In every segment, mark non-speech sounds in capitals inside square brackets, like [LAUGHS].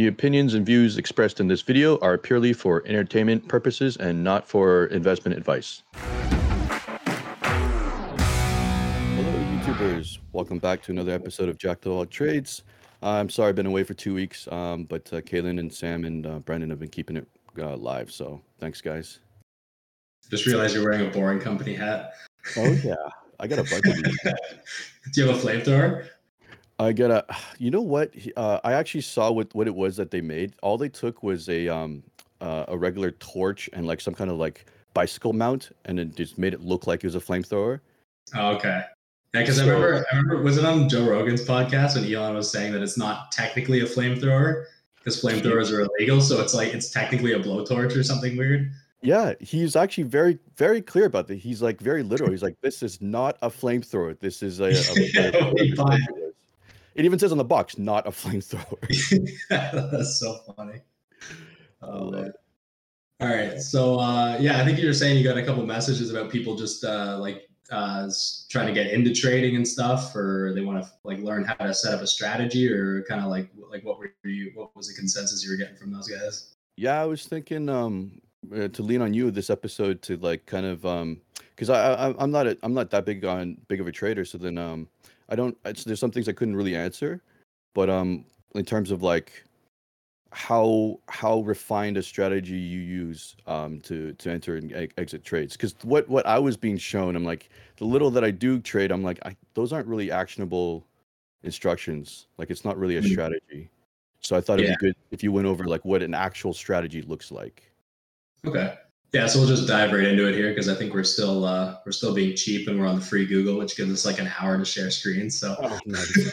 The opinions and views expressed in this video are purely for entertainment purposes and not for investment advice. Hello, YouTubers. Welcome back to another episode of Jack the Log Trades. I'm sorry I've been away for two weeks, um, but uh, Kaylin and Sam and uh, Brandon have been keeping it uh, live. So thanks, guys. Just realized you're wearing a boring company hat. Oh yeah, I got a bunch of [LAUGHS] these. Do you have a flamethrower? I got a. [SIGHS] You know what? Uh, I actually saw what what it was that they made. All they took was a um uh, a regular torch and like some kind of like bicycle mount, and then just made it look like it was a flamethrower. Oh, okay. Yeah, because I remember, I remember, was it on Joe Rogan's podcast when Elon was saying that it's not technically a flamethrower because flamethrowers are illegal, so it's like it's technically a blowtorch or something weird. Yeah, he's actually very very clear about that. He's like very literal. He's like, this is not a flamethrower. This is a. a, [LAUGHS] buy it. even says on the box, not a flamethrower. [LAUGHS] That's so funny. Oh, man. All right. So uh, yeah, I think you were saying you got a couple messages about people just uh, like uh, trying to get into trading and stuff, or they want to like learn how to set up a strategy, or kind of like like what were you? What was the consensus you were getting from those guys? Yeah, I was thinking um uh, to lean on you this episode to like kind of um because I, I I'm not a, I'm not that big on big of a trader, so then um I don't it's, there's some things I couldn't really answer, but um in terms of like how how refined a strategy you use um to to enter and e- exit trades because what what I was being shown I'm like the little that I do trade I'm like I, those aren't really actionable instructions like it's not really a Mhm. strategy so I thought it'd Yeah. be good if you went over like what an actual strategy looks like Okay. Yeah, so we'll just dive right into it here because I think we're still uh, we're still being cheap and we're on the free Google, which gives us like an hour to share screens. So oh [LAUGHS] nice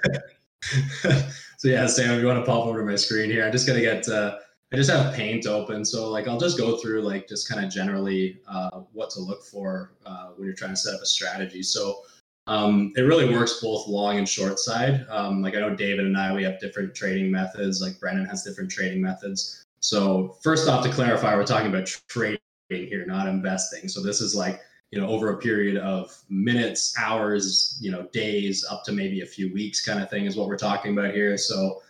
so yeah, Sam, if you want to pop over to my screen here, I'm just gonna get. Uh, I just have Paint open, so like I'll just go through like just kind of generally uh, what to look for uh, when you're trying to set up a strategy. So um, it really works both long and short side. Um, like I know David and I, we have different trading methods. Like Brennan has different trading methods. So first off, to clarify, we're talking about trading here, not investing. So this is like you know over a period of minutes hours you know days up to maybe a few weeks kind of thing is what we're talking about here so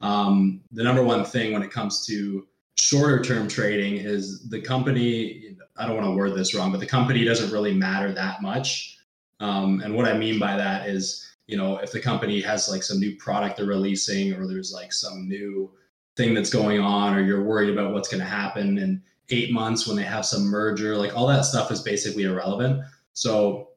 um, the number one thing when it comes to shorter term trading is the company i don't want to word this wrong but the company doesn't really matter that much um, and what i mean by that is you know if the company has like some new product they're releasing or there's like some new thing that's going on or you're worried about what's going to happen and eight months when they have some merger like all that stuff is basically irrelevant. So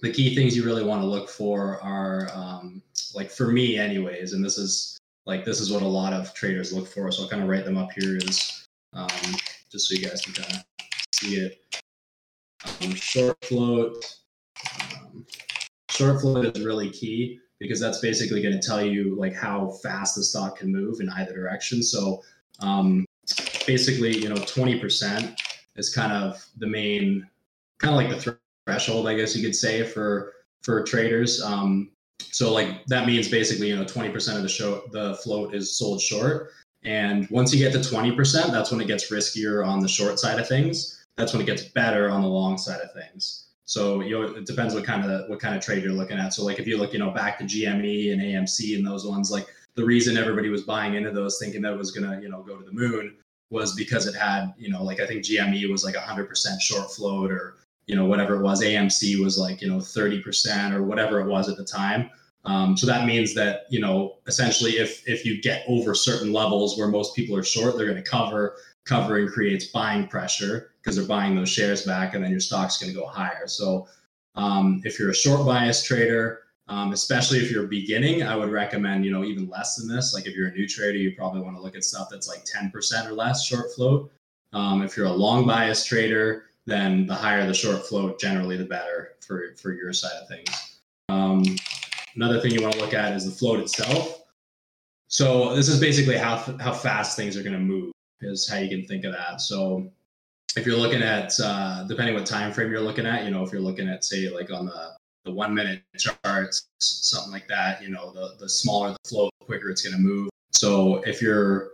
the key things you really want to look for are um, like for me anyways and this is like this is what a lot of traders look for so i'll kind of write them up here is um, just so you guys can kind of see it. Um, short float um, short float is really key because that's basically going to tell you like how fast the stock can move in either direction. So um, basically, you know, 20% is kind of the main, kind of like the thr- threshold, I guess you could say for for traders. Um, so like that means basically, you know, 20% of the show the float is sold short, and once you get to 20%, that's when it gets riskier on the short side of things. That's when it gets better on the long side of things. So you know, it depends what kind of what kind of trade you're looking at. So like if you look, you know, back to GME and AMC and those ones, like the reason everybody was buying into those thinking that it was gonna, you know, go to the moon was because it had, you know, like I think GME was like 100% short float or, you know, whatever it was. AMC was like, you know, 30% or whatever it was at the time. Um, so that means that, you know, essentially if if you get over certain levels where most people are short, they're going to cover. Covering creates buying pressure because they're buying those shares back and then your stock's going to go higher. So um, if you're a short bias trader, um, especially if you're beginning, I would recommend, you know, even less than this. Like if you're a new trader, you probably want to look at stuff that's like 10% or less short float. Um, if you're a long bias trader, then the higher the short float, generally the better for, for your side of things. Um, another thing you want to look at is the float itself. So this is basically how, how fast things are going to move is how you can think of that. So if you're looking at, uh, depending what time frame you're looking at, you know, if you're looking at say like on the the one minute charts, something like that. You know, the the smaller the float, the quicker it's going to move. So if you're,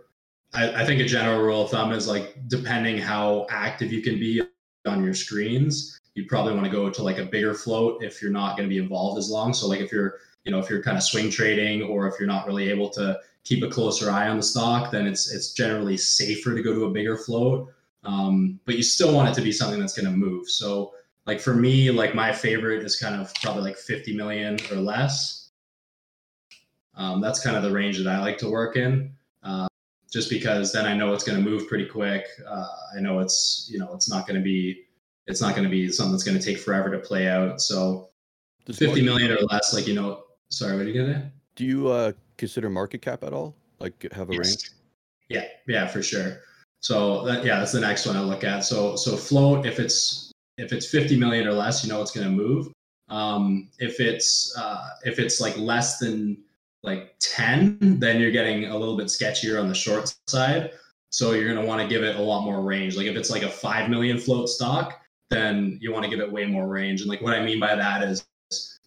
I, I think a general rule of thumb is like depending how active you can be on your screens, you probably want to go to like a bigger float if you're not going to be involved as long. So like if you're, you know, if you're kind of swing trading or if you're not really able to keep a closer eye on the stock, then it's it's generally safer to go to a bigger float. Um, but you still want it to be something that's going to move. So like for me, like my favorite is kind of probably like 50 million or less. Um, that's kind of the range that I like to work in. Uh, just because then I know it's going to move pretty quick. Uh, I know it's you know it's not going to be it's not going to be something that's going to take forever to play out. So Does 50 million or less, like you know, sorry, what did you get there? Do you uh, consider market cap at all? Like have a yes. range? Yeah, yeah, for sure. So that, yeah, that's the next one I look at. So so float if it's if it's 50 million or less, you know it's going to move. Um, if it's uh, if it's like less than like 10, then you're getting a little bit sketchier on the short side. So you're going to want to give it a lot more range. Like if it's like a 5 million float stock, then you want to give it way more range. And like what I mean by that is,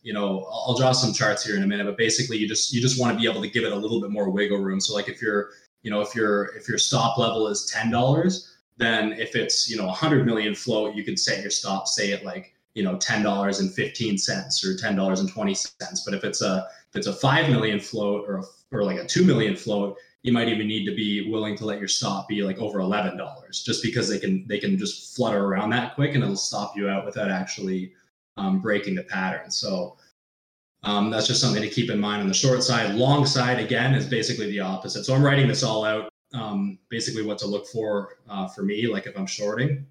you know, I'll draw some charts here in a minute, but basically you just you just want to be able to give it a little bit more wiggle room. So like if you're, you know, if your if your stop level is ten dollars, then if it's you know 100 million float, you could set your stop say at like you know ten dollars and fifteen cents or ten dollars and twenty cents. But if it's a if it's a five million float or a, or like a two million float, you might even need to be willing to let your stop be like over eleven dollars, just because they can they can just flutter around that quick and it'll stop you out without actually um, breaking the pattern. So um, that's just something to keep in mind on the short side. Long side again is basically the opposite. So I'm writing this all out. Um, basically, what to look for uh, for me, like if I'm shorting,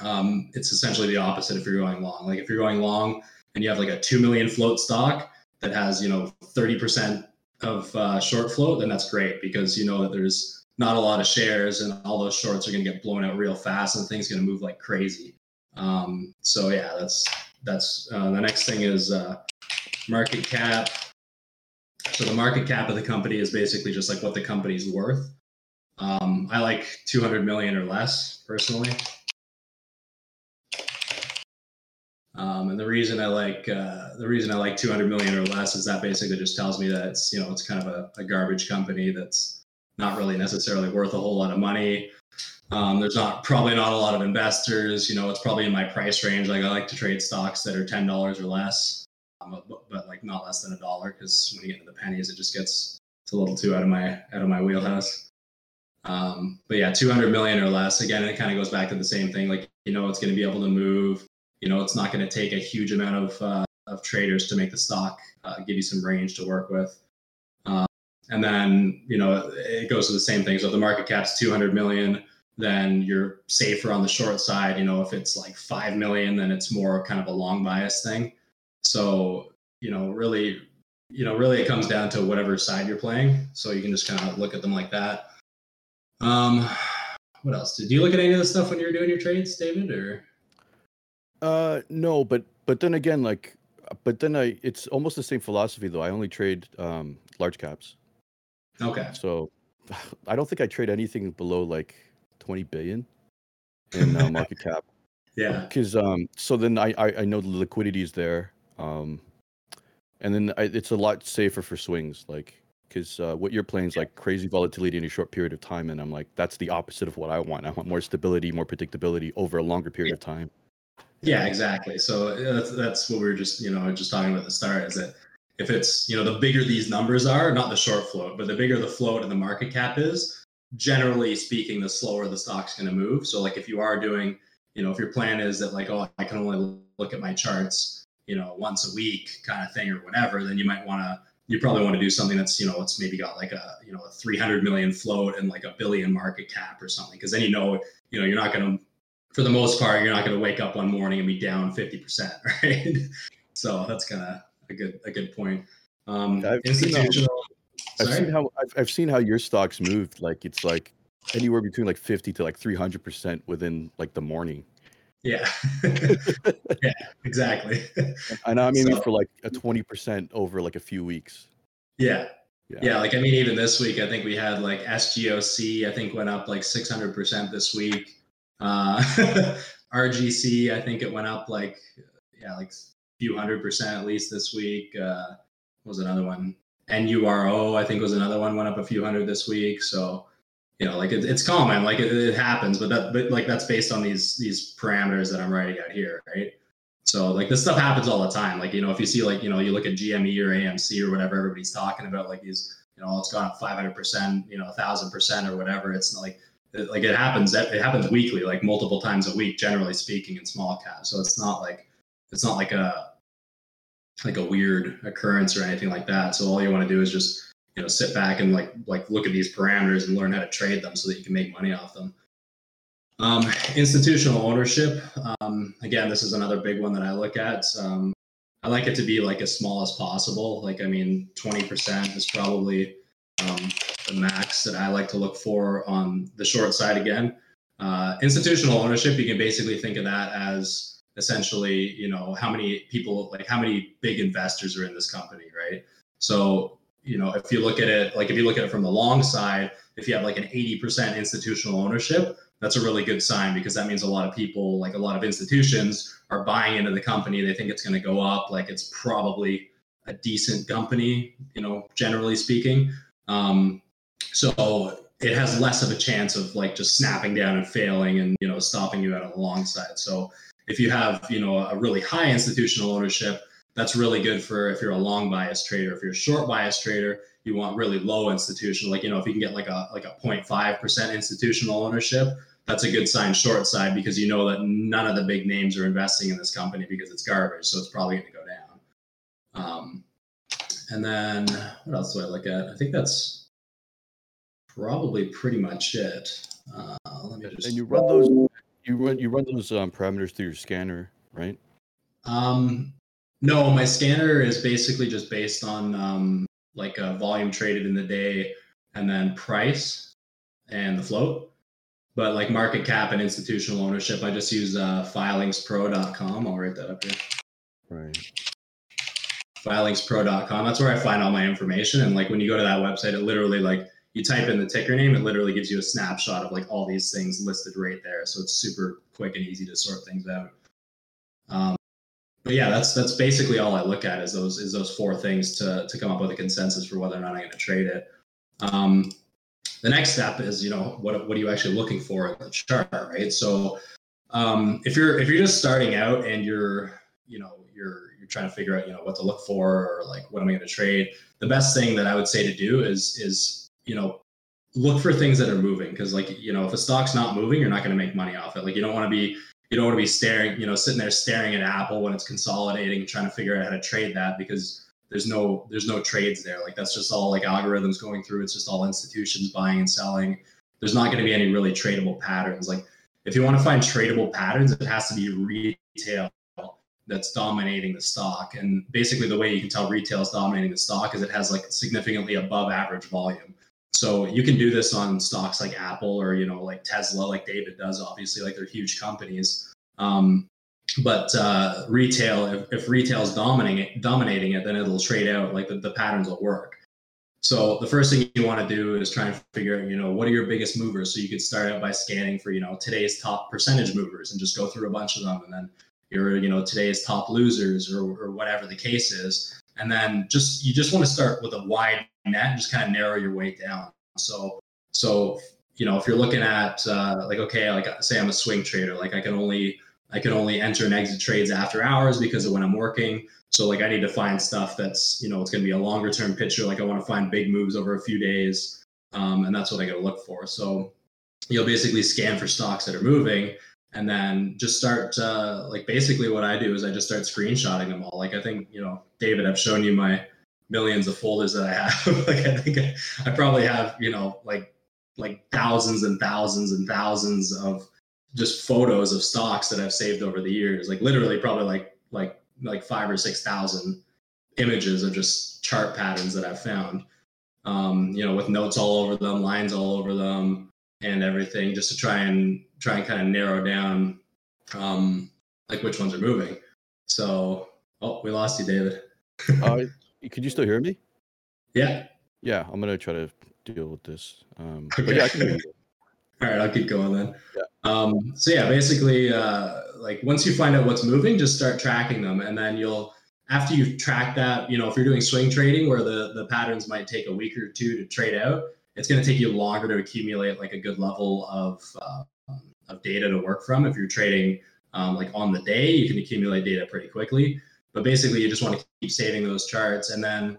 um, it's essentially the opposite if you're going long. Like if you're going long and you have like a two million float stock that has you know 30% of uh, short float, then that's great because you know that there's not a lot of shares and all those shorts are going to get blown out real fast and things going to move like crazy. Um, so yeah, that's that's uh, the next thing is uh, market cap. So the market cap of the company is basically just like what the company's worth. Um, I like 200 million or less personally. Um, and the reason I like uh, the reason I like 200 million or less is that basically just tells me that it's you know it's kind of a, a garbage company that's not really necessarily worth a whole lot of money. Um, there's not probably not a lot of investors. You know, it's probably in my price range. Like I like to trade stocks that are ten dollars or less, um, but, but, like not less than a dollar because when you get into the pennies, it just gets it's a little too out of my out of my wheelhouse. Um, but yeah, 200 million or less. Again, it kind of goes back to the same thing. Like you know, it's going to be able to move you know, it's not going to take a huge amount of, uh, of traders to make the stock uh, give you some range to work with. Uh, and then, you know, it goes to the same thing. So if the market cap's 200 million, then you're safer on the short side. You know, if it's like 5 million, then it's more kind of a long bias thing. So, you know, really, you know, really it comes down to whatever side you're playing. So you can just kind of look at them like that. Um, what else? Did you look at any of this stuff when you were doing your trades, David, or? Uh, no, but but then again, like, but then I it's almost the same philosophy though. I only trade um large caps, Okay. so [SIGHS] I don't think I trade anything below like twenty billion in uh, [LAUGHS] market cap. Yeah. Because um, so then I, I I know the liquidity is there, um, and then I, it's a lot safer for swings, like because uh, what you're playing is like crazy volatility in a short period of time, and I'm like that's the opposite of what I want. I want more stability, more predictability over a longer period of time. Yeah, exactly. So that's that's what we are just you know just talking about at the start is that if it's you know the bigger these numbers are, not the short float, but the bigger the float and the market cap is, generally speaking, the slower the stock's going to move. So like if you are doing, you know, if your plan is that like oh I can only look at my charts, you know, once a week kind of thing or whatever, then you might want to you probably want to do something that's you know it's maybe got like a you know a 300 million float and like a billion market cap or something because then you know you know you're not going to for the most part, you're not going to wake up one morning and be down 50%, [LAUGHS] right? so that's kind of a good a good point. Um, I've institutional. Seen how, I've seen how I've, I've seen how your stocks moved. Like it's like anywhere between like 50 to like 300 percent within like the morning. Yeah, [LAUGHS] yeah, exactly. [LAUGHS] I know. I mean, so, for like a 20 percent over like a few weeks. Yeah, yeah. yeah. like I mean, even this week, I think we had like SGOC. I think went up like 600 percent this week. Uh, [LAUGHS] RGC, I think it went up like yeah, like a few hundred percent at least this week. Uh, was another one? NURO, I think was another one went up a few hundred this week. So you know, like it, it's common, like it, it happens, but that but like that's based on these these parameters that I'm writing out here, right? So like this stuff happens all the time. Like you know, if you see like you know you look at GME or AMC or whatever everybody's talking about, like these you know, it's gone up 500%, you know, 1000% or whatever. It's like, like it happens, it happens weekly, like multiple times a week, generally speaking in small caps. So it's not like, it's not like a, like a weird occurrence or anything like that. So all you want to do is just, you know, sit back and like, like look at these parameters and learn how to trade them so that you can make money off them. Um, institutional ownership. Um, again, this is another big one that I look at. Um, I like it to be like as small as possible. Like, I mean, 20% is probably um, the max that I like to look for on the short side again. Uh, institutional ownership, you can basically think of that as essentially, you know, how many people, like how many big investors are in this company, right? So, you know, if you look at it, like if you look at it from the long side, if you have like an 80% institutional ownership, that's a really good sign because that means a lot of people, like a lot of institutions, are buying into the company. They think it's going to go up. Like it's probably a decent company, you know, generally speaking. Um, so it has less of a chance of like just snapping down and failing and you know stopping you out on the long side. So if you have you know a really high institutional ownership, that's really good for if you're a long bias trader. If you're a short bias trader, you want really low institutional, like you know if you can get like a like a 0.5 percent institutional ownership, that's a good sign short side because you know that none of the big names are investing in this company because it's garbage. So it's probably going to go down. Um, and then what else do I look at? I think that's probably pretty much it. Uh, let me just. And you run those. You run you run those um, parameters through your scanner, right? Um, no, my scanner is basically just based on um, like a volume traded in the day, and then price and the float. But like market cap and institutional ownership, I just use uh, filingspro.com. I'll write that up here. Right. Filingspro.com. That's where I find all my information. And like when you go to that website, it literally like you type in the ticker name, it literally gives you a snapshot of like all these things listed right there. So it's super quick and easy to sort things out. Um, but yeah, that's that's basically all I look at is those is those four things to to come up with a consensus for whether or not I'm going to trade it. Um, the next step is you know what what are you actually looking for in the chart right? So um, if you're if you're just starting out and you're you know you're you're trying to figure out you know what to look for or like what am i going to trade the best thing that i would say to do is is you know look for things that are moving. Because like you know if a stock's not moving you're not going to make money off it. Like you don't want to be you don't want to be staring you know sitting there staring at apple when it's consolidating trying to figure out how to trade that because there's no there's no trades there. Like that's just all like algorithms going through. It's just all institutions buying and selling. There's not going to be any really tradable patterns. Like if you want to find tradable patterns it has to be retail that's dominating the stock. And basically the way you can tell retail is dominating the stock is it has like significantly above average volume so you can do this on stocks like apple or you know like tesla like david does obviously like they're huge companies um, but uh, retail, if, if retail is dominating it, dominating it, then it'll trade out. Like the, the patterns will work. So the first thing you want to do is try and figure out, you know, what are your biggest movers. So you could start out by scanning for, you know, today's top percentage movers and just go through a bunch of them, and then your, you know, today's top losers or, or whatever the case is. And then just you just want to start with a wide net and just kind of narrow your way down. So so you know if you're looking at uh, like okay, like say I'm a swing trader, like I can only I can only enter and exit trades after hours because of when I'm working. So like I need to find stuff that's, you know, it's going to be a longer term picture. Like I want to find big moves over a few days. Um, and that's what I got to look for. So you'll basically scan for stocks that are moving and then just start uh, like basically what I do is I just start screenshotting them all. Like I think, you know, David, I've shown you my millions of folders that I have. [LAUGHS] like I think I, I probably have, you know, like like thousands and thousands and thousands of just photos of stocks that I've saved over the years. Like literally, probably like like like five or six thousand images of just chart patterns that I've found. Um, you know, with notes all over them, lines all over them, and everything, just to try and try and kind of narrow down um, like which ones are moving. So, oh, we lost you, David. [LAUGHS] uh, could you still hear me? Yeah. Yeah, I'm gonna try to deal with this. Um, okay. yeah. [LAUGHS] All right, I'll keep going then. Yeah. Um, so yeah, basically, uh, like once you find out what's moving, just start tracking them, and then you'll after you've tracked that, you know, if you're doing swing trading where the the patterns might take a week or two to trade out, it's going to take you longer to accumulate like a good level of uh, of data to work from. If you're trading um, like on the day, you can accumulate data pretty quickly. But basically, you just want to keep saving those charts, and then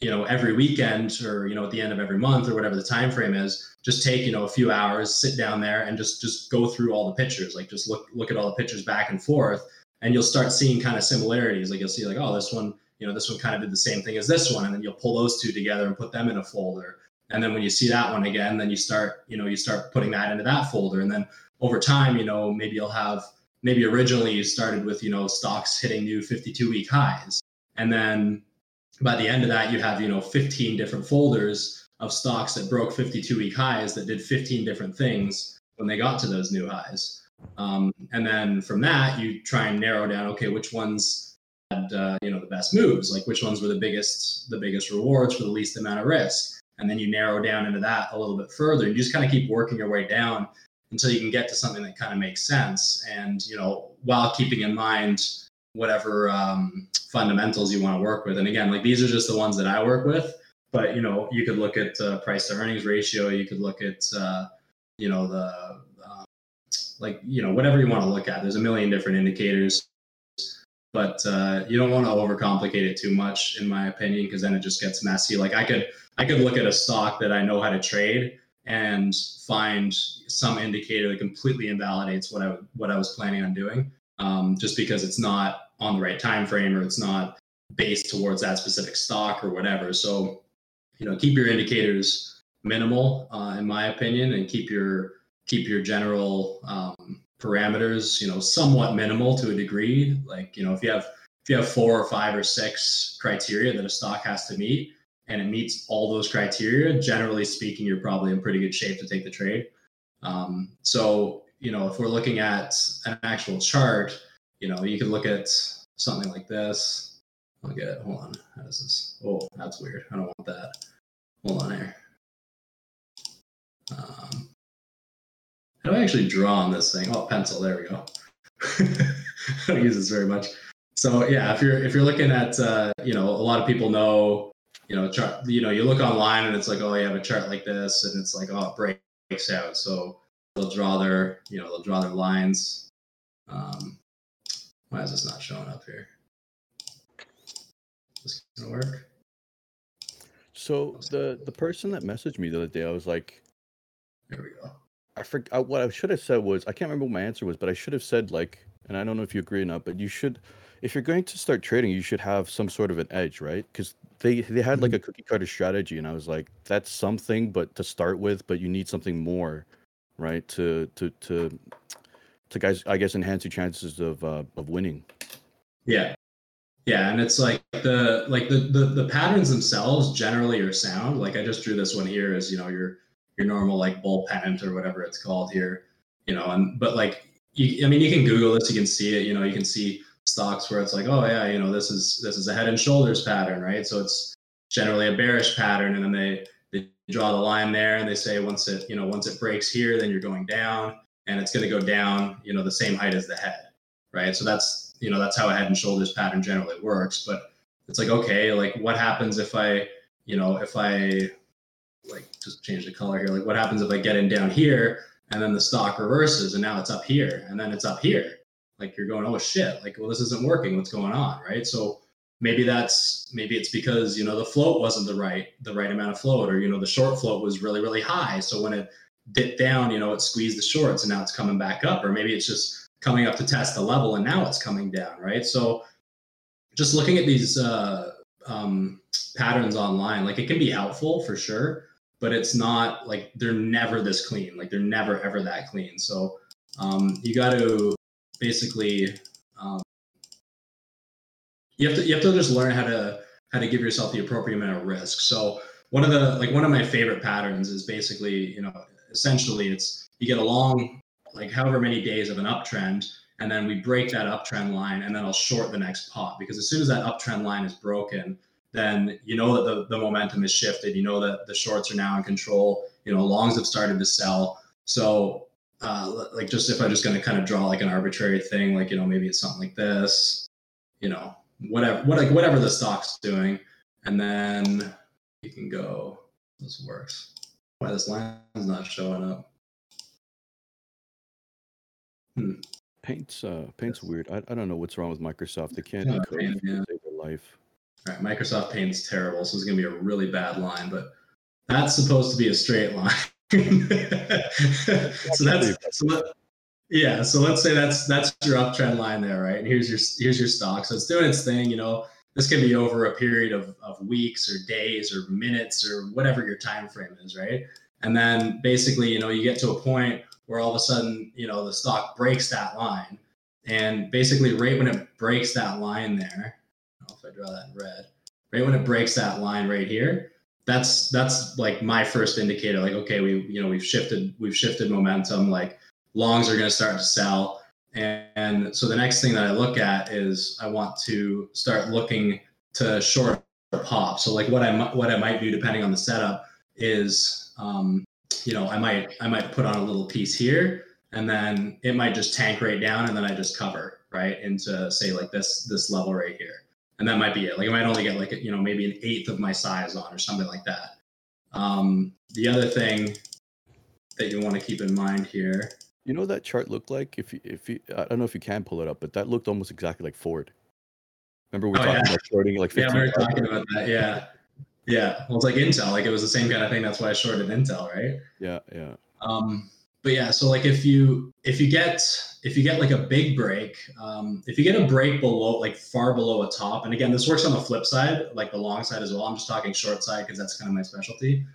you know every weekend or you know at the end of every month or whatever the time frame is just take you know a few hours sit down there and just just go through all the pictures. Like just look look at all the pictures back and forth and you'll start seeing kind of similarities. Like you'll see like oh this one you know this one kind of did the same thing as this one. And then you'll pull those two together and put them in a folder. And then when you see that one again then you start you know you start putting that into that folder. And then over time you know maybe you'll have maybe originally you started with you know stocks hitting new 52 week highs. And then by the end of that you have you know 15 different folders of stocks that broke 52 week highs that did 15 different things when they got to those new highs. Um, and then from that you try and narrow down okay which ones had uh, you know the best moves? Like which ones were the biggest the biggest rewards for the least amount of risk? And then you narrow down into that a little bit further. And you just kind of keep working your way down until you can get to something that kind of makes sense and you know while keeping in mind whatever um, fundamentals you want to work with. And again like these are just the ones that i work with but you know you could look at uh, price to earnings ratio you could look at uh, you know the uh, like you know whatever you want to look at. There's a million different indicators but uh, you don't want to overcomplicate it too much in my opinion because then it just gets messy. Like i could i could look at a stock that i know how to trade and find some indicator that completely invalidates what I what I was planning on doing, um, just because it's not on the right time frame or it's not based towards that specific stock or whatever. So, you know, keep your indicators minimal, uh, in my opinion, and keep your keep your general um, parameters, you know, somewhat minimal to a degree. Like, you know, if you have if you have four or five or six criteria that a stock has to meet, and it meets all those criteria, generally speaking, you're probably in pretty good shape to take the trade. Um, so, you know, if we're looking at an actual chart, you know, you could look at something like this. Look at, hold on, how does this? Oh, that's weird. I don't want that. Hold on here. Um, how do I actually draw on this thing? Oh, pencil. There we go. [LAUGHS] I don't use this very much. So yeah, if you're if you're looking at, uh, you know, a lot of people know you know, chart, you know, you look online and it's like, oh, you have a chart like this, and it's like, oh, it breaks out. So they'll draw their, you know, they'll draw their lines. Um, why is this not showing up here? Is this gonna work? So the the person that messaged me the other day, I was like, there we go. I forgot what I should have said was I can't remember what my answer was, but I should have said like, and I don't know if you agree or not, but you should, if you're going to start trading, you should have some sort of an edge, right? Because they they had like mm-hmm. a cookie cutter strategy, and I was like, that's something, but to start with, but you need something more, right? To to to to guys, I guess, enhance your chances of uh, of winning. Yeah, yeah, and it's like the like the, the the patterns themselves generally are sound. Like I just drew this one here as you know your your normal like bull pennant or whatever it's called here, you know, and but like you, I mean, you can Google this, you can see it, you know, you can see stocks where it's like, oh yeah, you know, this is this is a head and shoulders pattern, right? So it's generally a bearish pattern, and then they they draw the line there, and they say once it you know once it breaks here, then you're going down, and it's going to go down, you know, the same height as the head, right? So that's you know that's how a head and shoulders pattern generally works. But it's like okay, like what happens if I you know if I like just change the color here, like what happens if I get in down here and then the stock reverses and now it's up here and then it's up here like you're going oh shit like well this isn't working. What's going on? Right? So maybe that's maybe it's because you know the float wasn't the right the right amount of float or you know the short float was really really high. So when it dipped down you know it squeezed the shorts and now it's coming back up. Or maybe it's just coming up to test the level and now it's coming down right? So just looking at these uh, um, patterns online like it can be helpful for sure but it's not like they're never this clean. Like they're never ever that clean. So um, you got to basically um, you have to you have to just learn how to how to give yourself the appropriate amount of risk. So one of the like one of my favorite patterns is basically you know essentially it's you get a long like however many days of an uptrend and then we break that uptrend line and then I'll short the next pot because as soon as that uptrend line is broken then you know that the, the momentum is shifted you know that the shorts are now in control you know longs have started to sell so uh, like just if I'm just going to kind of draw like an arbitrary thing, like you know maybe it's something like this, you know whatever what like whatever the stock's doing, and then you can go. This works. Why this line is not showing up? Hmm. Paint's uh, Paint's weird. I, I don't know what's wrong with Microsoft. They can't paint, yeah. save their life. All right, Microsoft Paint's terrible, so it's gonna be a really bad line, but that's supposed to be a straight line. [LAUGHS] so that's so let, yeah. So let's say that's that's your uptrend line there, right? And here's your here's your stock. So it's doing its thing. You know, this can be over a period of, of weeks or days or minutes or whatever your time frame is, right? And then basically, you know, you get to a point where all of a sudden, you know, the stock breaks that line. And basically, right when it breaks that line there, I don't know if I draw that in red, right when it breaks that line right here, that's that's like my first indicator. Like, okay, we you know we've shifted we've shifted momentum. Like longs are going to start to sell, and, and so the next thing that I look at is I want to start looking to short pop. So like what I what I might do depending on the setup is um, you know I might I might put on a little piece here and then it might just tank right down and then I just cover right into say like this this level right here and that might be it like I might only get like you know maybe an eighth of my size on or something like that. Um, the other thing that you want to keep in mind here. You know what that chart looked like? If you, if you, I don't know if you can pull it up, but that looked almost exactly like Ford. Remember we were Oh, talking yeah. about shorting like 15 Yeah, we were talking about that. Yeah, yeah. Well, it's like Intel. Like it was the same kind of thing. That's why I shorted Intel, right? Yeah, yeah. Um, but yeah, so like if you if you get if you get like a big break, um, if you get a break below like far below a top, and again this works on the flip side, like the long side as well. I'm just talking short side because that's kind of my specialty.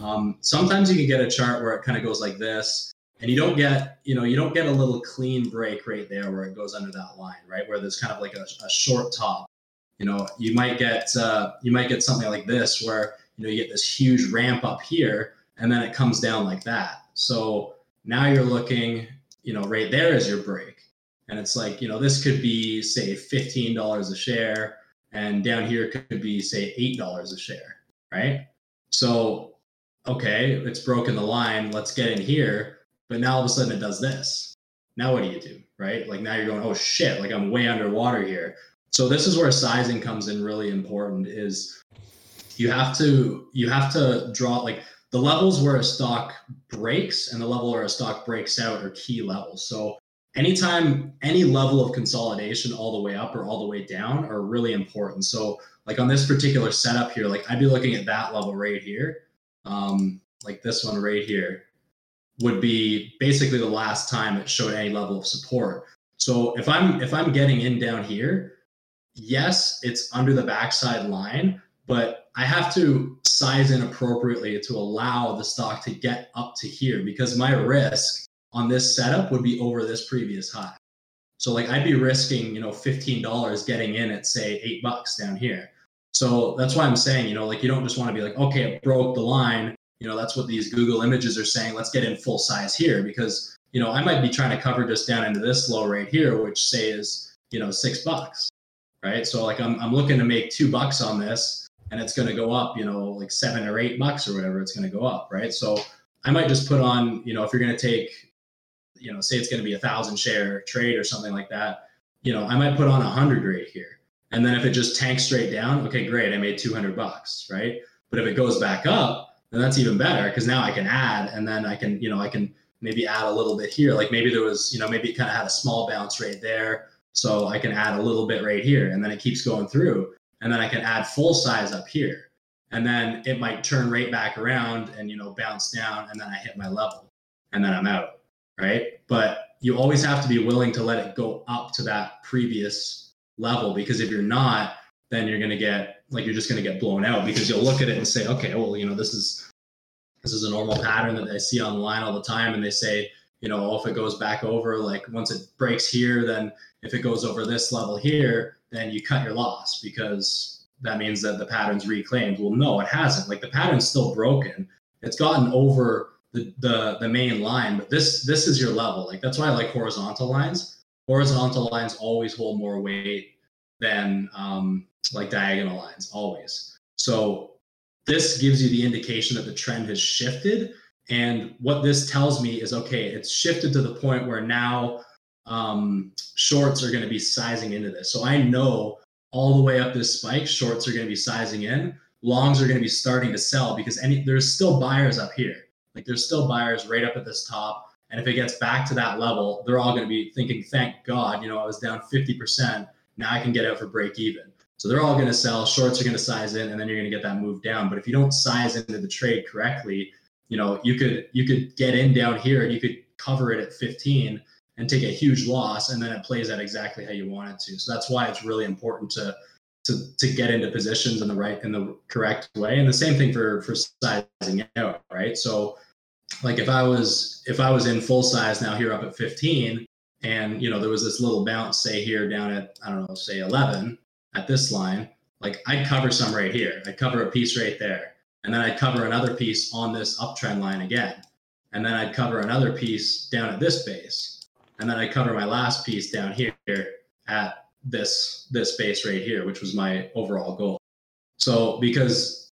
Um, sometimes you can get a chart where it kind of goes like this, and you don't get you know you don't get a little clean break right there where it goes under that line, right? Where there's kind of like a, a short top. You know, you might get uh, you might get something like this where you know you get this huge ramp up here, and then it comes down like that. So now you're looking, you know, right there is your break. And it's like, you know, this could be, say, $15 a share, and down here could be, say, $8 a share, right? So, okay, it's broken the line. Let's get in here. But now all of a sudden it does this. Now what do you do, right? Like now you're going, oh shit, like I'm way underwater here. So this is where sizing comes in really important is you have to you have to draw like the levels where a stock breaks and the level where a stock breaks out are key levels. So anytime any level of consolidation all the way up or all the way down are really important. So like on this particular setup here, like I'd be looking at that level right here. Um, like this one right here would be basically the last time it showed any level of support. So if I'm if I'm getting in down here, yes, it's under the backside line, but I have to size in appropriately to allow the stock to get up to here because my risk on this setup would be over this previous high. So like I'd be risking, you know, $15 getting in at say eight bucks down here. So that's why I'm saying, you know, like you don't just want to be like, okay, it broke the line. You know, that's what these Google images are saying. Let's get in full size here because, you know, I might be trying to cover just down into this low right here, which say is, you know, six bucks. Right. So like I'm I'm looking to make two bucks on this and it's going to go up, you know, like seven or eight bucks or whatever, it's going to go up, right? So I might just put on, you know, if you're going to take, you know, say it's going to be a thousand share trade or something like that, you know, I might put on a hundred right here. And then if it just tanks straight down, okay, great, I made 200 bucks, right? But if it goes back up, then that's even better because now I can add and then I can, you know, I can maybe add a little bit here. Like maybe there was, you know, maybe it kind of had a small bounce right there. So I can add a little bit right here and then it keeps going through and then I can add full size up here. And then it might turn right back around and you know bounce down and then I hit my level and then I'm out, right? But you always have to be willing to let it go up to that previous level because if you're not, then you're to get like you're just to get blown out because you'll look at it and say, okay, well, you know, this is this is a normal pattern that I see online all the time and they say, you know, oh, if it goes back over like once it breaks here, then if it goes over this level here, then you cut your loss because that means that the pattern's reclaimed. Well, no, it hasn't. Like the pattern's still broken. It's gotten over the, the the main line, but this this is your level. Like that's why I like horizontal lines. Horizontal lines always hold more weight than um, like diagonal lines, always. So this gives you the indication that the trend has shifted. And what this tells me is okay, it's shifted to the point where now um, shorts are going to be sizing into this. So I know all the way up this spike, shorts are going to be sizing in. Longs are going to be starting to sell because any there's still buyers up here. Like there's still buyers right up at this top. And if it gets back to that level, they're all going to be thinking, thank God, you know, I was down 50%. Now I can get out for break even. So they're all going to sell. Shorts are going to size in, and then you're going to get that move down. But if you don't size into the trade correctly, you know you could you could get in down here and you could cover it at 15 and take a huge loss, and then it plays out exactly how you want it to. So that's why it's really important to to to get into positions in the right in the correct way. And the same thing for for sizing out, right? So like if I was if I was in full size now here up at 15 and you know there was this little bounce say here down at I don't know say 11 at this line like I'd cover some right here I'd cover a piece right there and then I'd cover another piece on this uptrend line again and then I'd cover another piece down at this base and then I'd cover my last piece down here at this this base right here which was my overall goal so because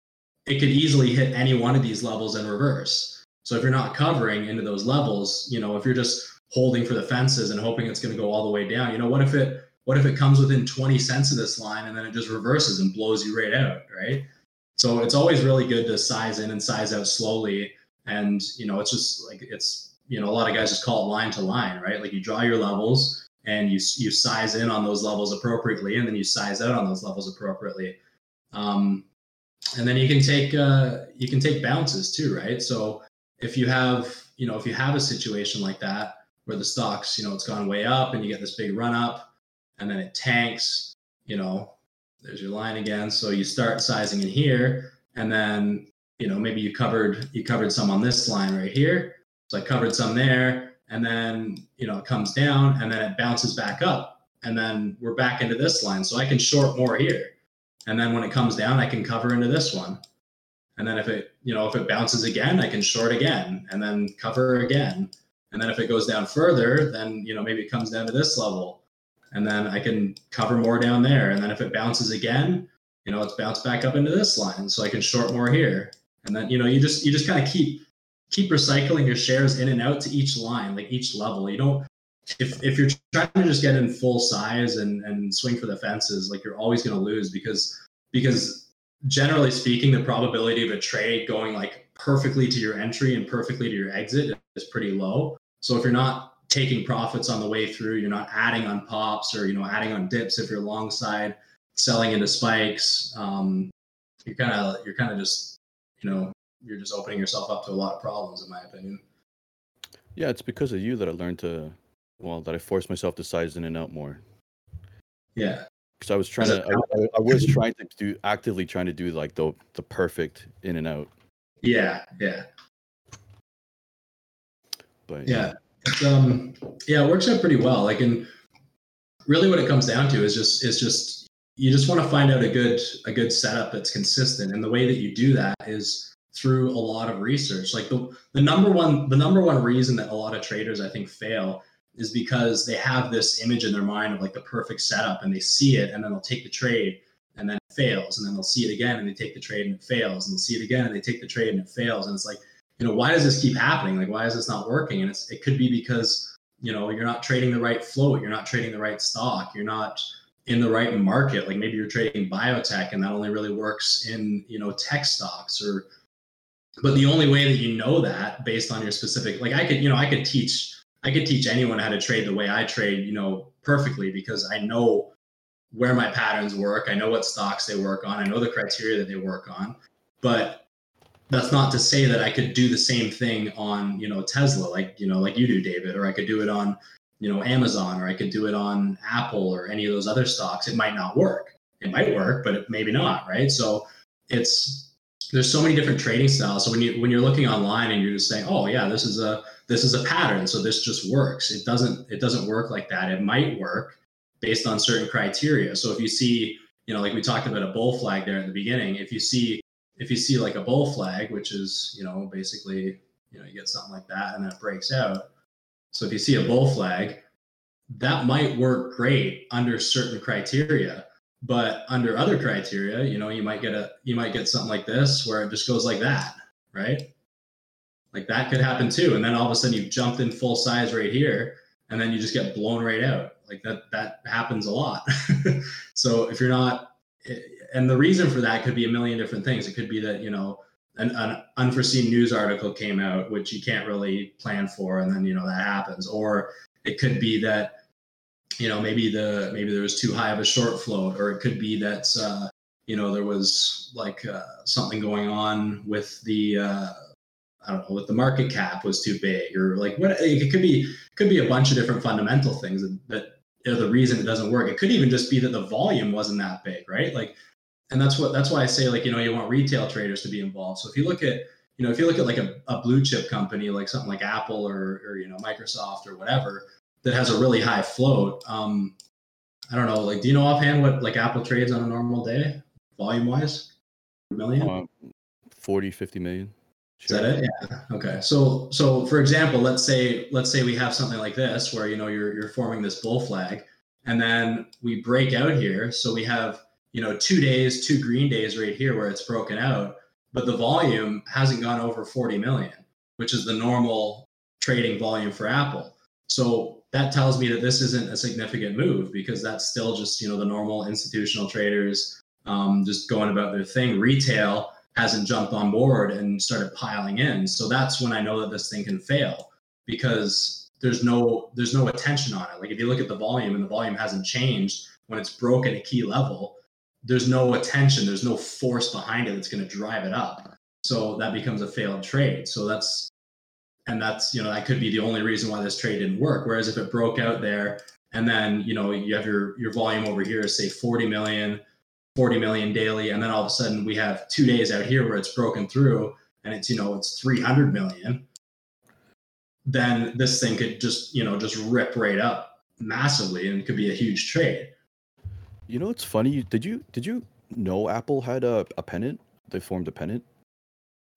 it could easily hit any one of these levels in reverse so if you're not covering into those levels you know if you're just holding for the fences and hoping it's going to go all the way down. You know, what if it what if it comes within 20 cents of this line and then it just reverses and blows you right out, right? So it's always really good to size in and size out slowly. And you know, it's just like it's you know, a lot of guys just call it line to line, right? Like you draw your levels and you you size in on those levels appropriately, and then you size out on those levels appropriately. Um, and then you can take uh, you can take bounces too, right? So if you have you know if you have a situation like that, where the stocks, you know, it's gone way up and you get this big run up and then it tanks, you know, there's your line again. So you start sizing in here and then, you know, maybe you covered you covered some on this line right here. So I covered some there and then, you know, it comes down and then it bounces back up and then we're back into this line. So I can short more here. And then when it comes down, I can cover into this one. And then if it, you know, if it bounces again, I can short again and then cover again and then if it goes down further, then you know maybe it comes down to this level, and then I can cover more down there. And then if it bounces again, you know it's bounced back up into this line, so I can short more here. And then you know you just you just kind of keep keep recycling your shares in and out to each line, like each level. You don't if if you're trying to just get in full size and and swing for the fences, like you're always going to lose because because generally speaking, the probability of a trade going like perfectly to your entry and perfectly to your exit is pretty low. So if you're not taking profits on the way through, you're not adding on pops or you know adding on dips if you're long side, selling into spikes. Um, you're kind of you're kind of just you know you're just opening yourself up to a lot of problems, in my opinion. Yeah, it's because of you that I learned to, well, that I forced myself to size in and out more. Yeah, because I was trying to, I, I, I, was trying to do actively trying to do like the the perfect in and out. Yeah, yeah. But yeah, um, yeah, it works out pretty well. Like, and really, what it comes down to is just is just you just want to find out a good a good setup that's consistent, and the way that you do that is through a lot of research. Like the the number one the number one reason that a lot of traders I think fail is because they have this image in their mind of like the perfect setup, and they see it, and then they'll take the trade, and then it fails, and then they'll see it again, and they take the trade, and it fails, and they'll see it again, and they take the trade, and it fails, and it's like you know, why does this keep happening? Like, why is this not working? And it's, it could be because, you know, you're not trading the right float, you're not trading the right stock, you're not in the right market. Like maybe you're trading biotech and that only really works in, you know, tech stocks or, but the only way that you know that based on your specific, like I could, you know, I could teach, I could teach anyone how to trade the way I trade, you know, perfectly because I know where my patterns work. I know what stocks they work on. I know the criteria that they work on. But that's not to say that I could do the same thing on, you know, Tesla, like, you know, like you do, David, or I could do it on, you know, Amazon, or I could do it on Apple or any of those other stocks. It might not work. It might work, but it maybe not, right? So it's there's so many different trading styles. So when you when you're looking online and you're just saying, oh yeah, this is a this is a pattern, so this just works. It doesn't it doesn't work like that. It might work based on certain criteria. So if you see, you know, like we talked about a bull flag there at the beginning, if you see if you see like a bull flag, which is, you know, basically, you know, you get something like that and then it breaks out. So if you see a bull flag, that might work great under certain criteria, but under other criteria, you know, you might get a you might get something like this where it just goes like that, right? Like that could happen too. And then all of a sudden you've jumped in full size right here and then you just get blown right out. Like that that happens a lot. [LAUGHS] so if you're not and the reason for that could be a million different things. It could be that you know an, an, unforeseen news article came out, which you can't really plan for, and then you know that happens. Or it could be that you know maybe the maybe there was too high of a short float, or it could be that uh, you know there was like uh, something going on with the uh, I don't know with the market cap was too big, or like what it could be could be a bunch of different fundamental things that, that the reason it doesn't work. It could even just be that the volume wasn't that big, right? Like, and that's what that's why I say like you know you want retail traders to be involved. So if you look at you know if you look at like a, a blue chip company like something like Apple or or you know Microsoft or whatever that has a really high float. Um, I don't know, like, do you know offhand what like Apple trades on a normal day, volume wise? Million? Uh, 40, 50 million. Is that it? Yeah. Okay. So, so for example, let's say let's say we have something like this where you know you're you're forming this bull flag, and then we break out here. So we have you know two days, two green days right here where it's broken out, but the volume hasn't gone over 40 million, which is the normal trading volume for Apple. So that tells me that this isn't a significant move because that's still just you know the normal institutional traders um, just going about their thing. Retail hasn't jumped on board and started piling in, so that's when I know that this thing can fail because there's no there's no attention on it. Like if you look at the volume and the volume hasn't changed when it's broken a key level, there's no attention, there's no force behind it that's going to drive it up. So that becomes a failed trade. So that's and that's you know that could be the only reason why this trade didn't work whereas if it broke out there and then you know you have your your volume over here say 40 million 40 million daily and then all of a sudden we have two days out here where it's broken through and it's you know it's 300 million then this thing could just you know just rip right up massively and could be a huge trade You know, it's funny. Did you did you know Apple had a, a pennant? They formed a pennant.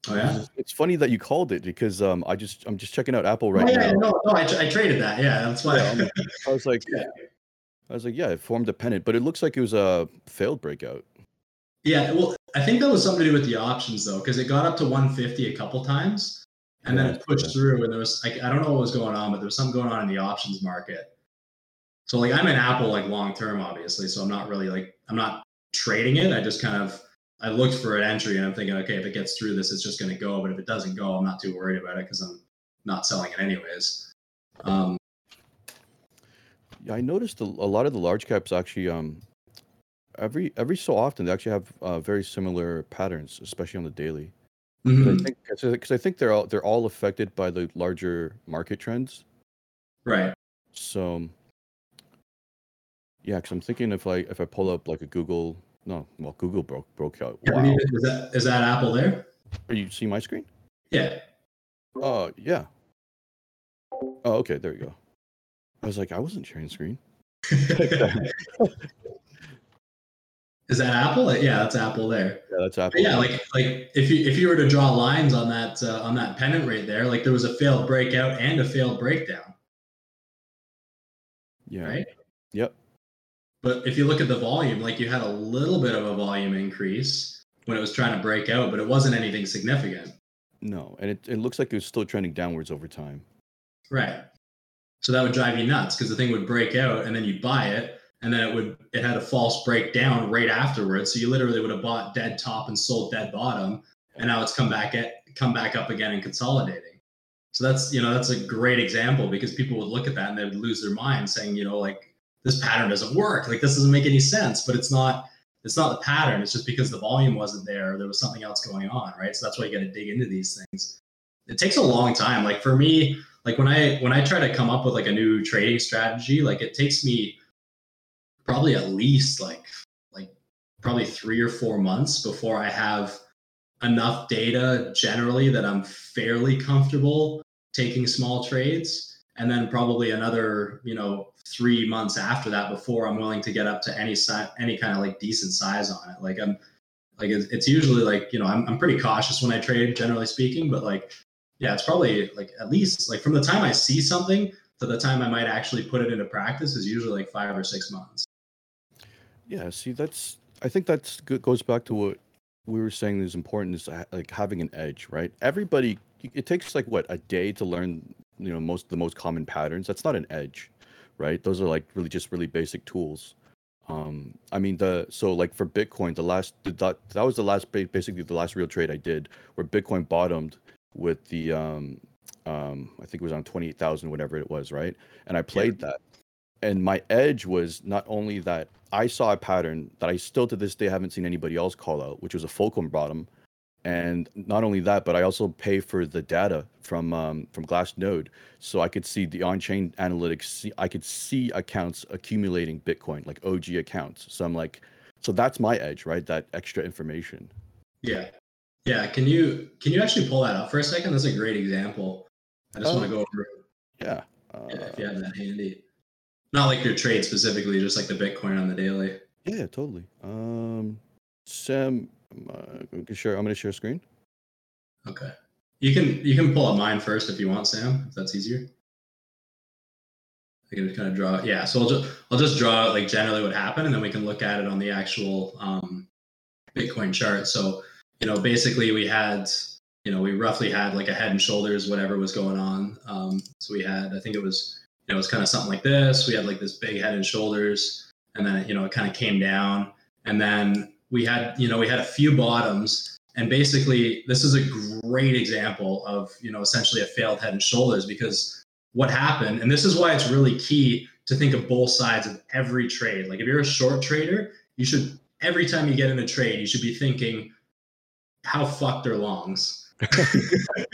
Oh yeah It's funny that you called it because um I just I'm just checking out Apple right oh, yeah, now. no no I, I traded that yeah that's why Yeah, I'm- was like, [LAUGHS] Yeah. I was like, yeah, it formed a pennant, but it looks like it was a failed breakout. Yeah, well, I think that was something to do with the options though, because it got up to 150 a couple times, and then it pushed through, and there was like I don't know what was going on, but there was something going on in the options market. So like I'm in Apple like long term, obviously, so I'm not really like I'm not trading it. I just kind of I looked for an entry, and I'm thinking, okay, if it gets through this, it's just going to go. But if it doesn't go, I'm not too worried about it because I'm not selling it anyways. Um, Yeah, I noticed a, a lot of the large caps actually um every every so often they actually have uh, very similar patterns, especially on the daily. 'Cause mhm, I think because I think they're all they're all affected by the larger market trends. right. So yeah, because I'm thinking if I if I pull up like a Google no well Google broke broke out. Wow, Is that is that Apple there? are you see my screen? Yeah. Oh yeah. Oh okay, there you go. I was like I wasn't sharing screen. [LAUGHS] [LAUGHS] is that Apple? Yeah, that's Apple there. Yeah, that's Apple. But yeah, like like if you if you were to draw lines on that uh, on that pennant right there, like there was a failed breakout and a failed breakdown, yeah. right? Yep. But if you look at the volume, like you had a little bit of a volume increase when it was trying to break out, but it wasn't anything significant, No, and it, it looks like it was still trending downwards over time. right? So that would drive you nuts because the thing would break out and then you'd buy it, and then it would it had a false breakdown right afterwards. So you literally would have bought dead top and sold dead bottom, and now it's come back at come back up again and consolidating. So that's you know that's a great example because people would look at that and they would lose their mind saying you know like this pattern doesn't work. Like this doesn't make any sense but it's not it's not the pattern. It's just because the volume wasn't there there was something else going on right? So that's why you got to dig into these things. It takes a long time. Like for me like when i when i try to come up with like a new trading strategy like it takes me probably at least like like probably three or four months before i have enough data generally that i'm fairly comfortable taking small trades and then probably another you know three months after that before i'm willing to get up to any size any kind of like decent size on it like i'm like it's, usually like you know I'm, I'm pretty cautious when i trade generally speaking but like yeah it's probably like at least like from the time i see something to the time i might actually put it into practice is usually like five or six months Yeah, see, that's I think that's go- goes back to what we were saying is important is uh, like having an edge, right? Everybody, it takes like what a day to learn, you know, most the most common patterns. That's not an edge, right? Those are like really just really basic tools. Um, I mean the so like for Bitcoin, the last that that was the last basically the last real trade I did where Bitcoin bottomed with the um um I think it was on twenty eight thousand whatever it was, right? And I played that and my edge was not only that I saw a pattern that I still to this day haven't seen anybody else call out, which was a fulcrum bottom. And not only that, but I also pay for the data from um, from Glassnode, so I could see the on-chain analytics. See, I could see accounts accumulating Bitcoin, like OG accounts. So I'm like, so that's my edge, right? That extra information. Yeah, yeah. Can you can you actually pull that up for a second? That's a great example. I just want to go over. It. Yeah. Uh, yeah. If you have that handy. Not like your trade specifically, just like the Bitcoin on the daily. Yeah, totally. Um, Sam, uh, sure. I'm gonna share a screen. Okay. You can you can pull up mine first if you want, Sam. If that's easier. I can just kind of draw. Yeah. So I'll just I'll just draw like generally what happened, and then we can look at it on the actual um, Bitcoin chart. So you know, basically we had you know we roughly had like a head and shoulders whatever was going on. Um, so we had I think it was you know it was kind of something like this. We had like this big head and shoulders, and then you know it kind of came down, and then we had you know we had a few bottoms. And basically this is a great example of you know essentially a failed head and shoulders because what happened and this is why it's really key to think of both sides of every trade. Like if you're a short trader you should every time you get in a trade you should be thinking how fucked are longs. [LAUGHS]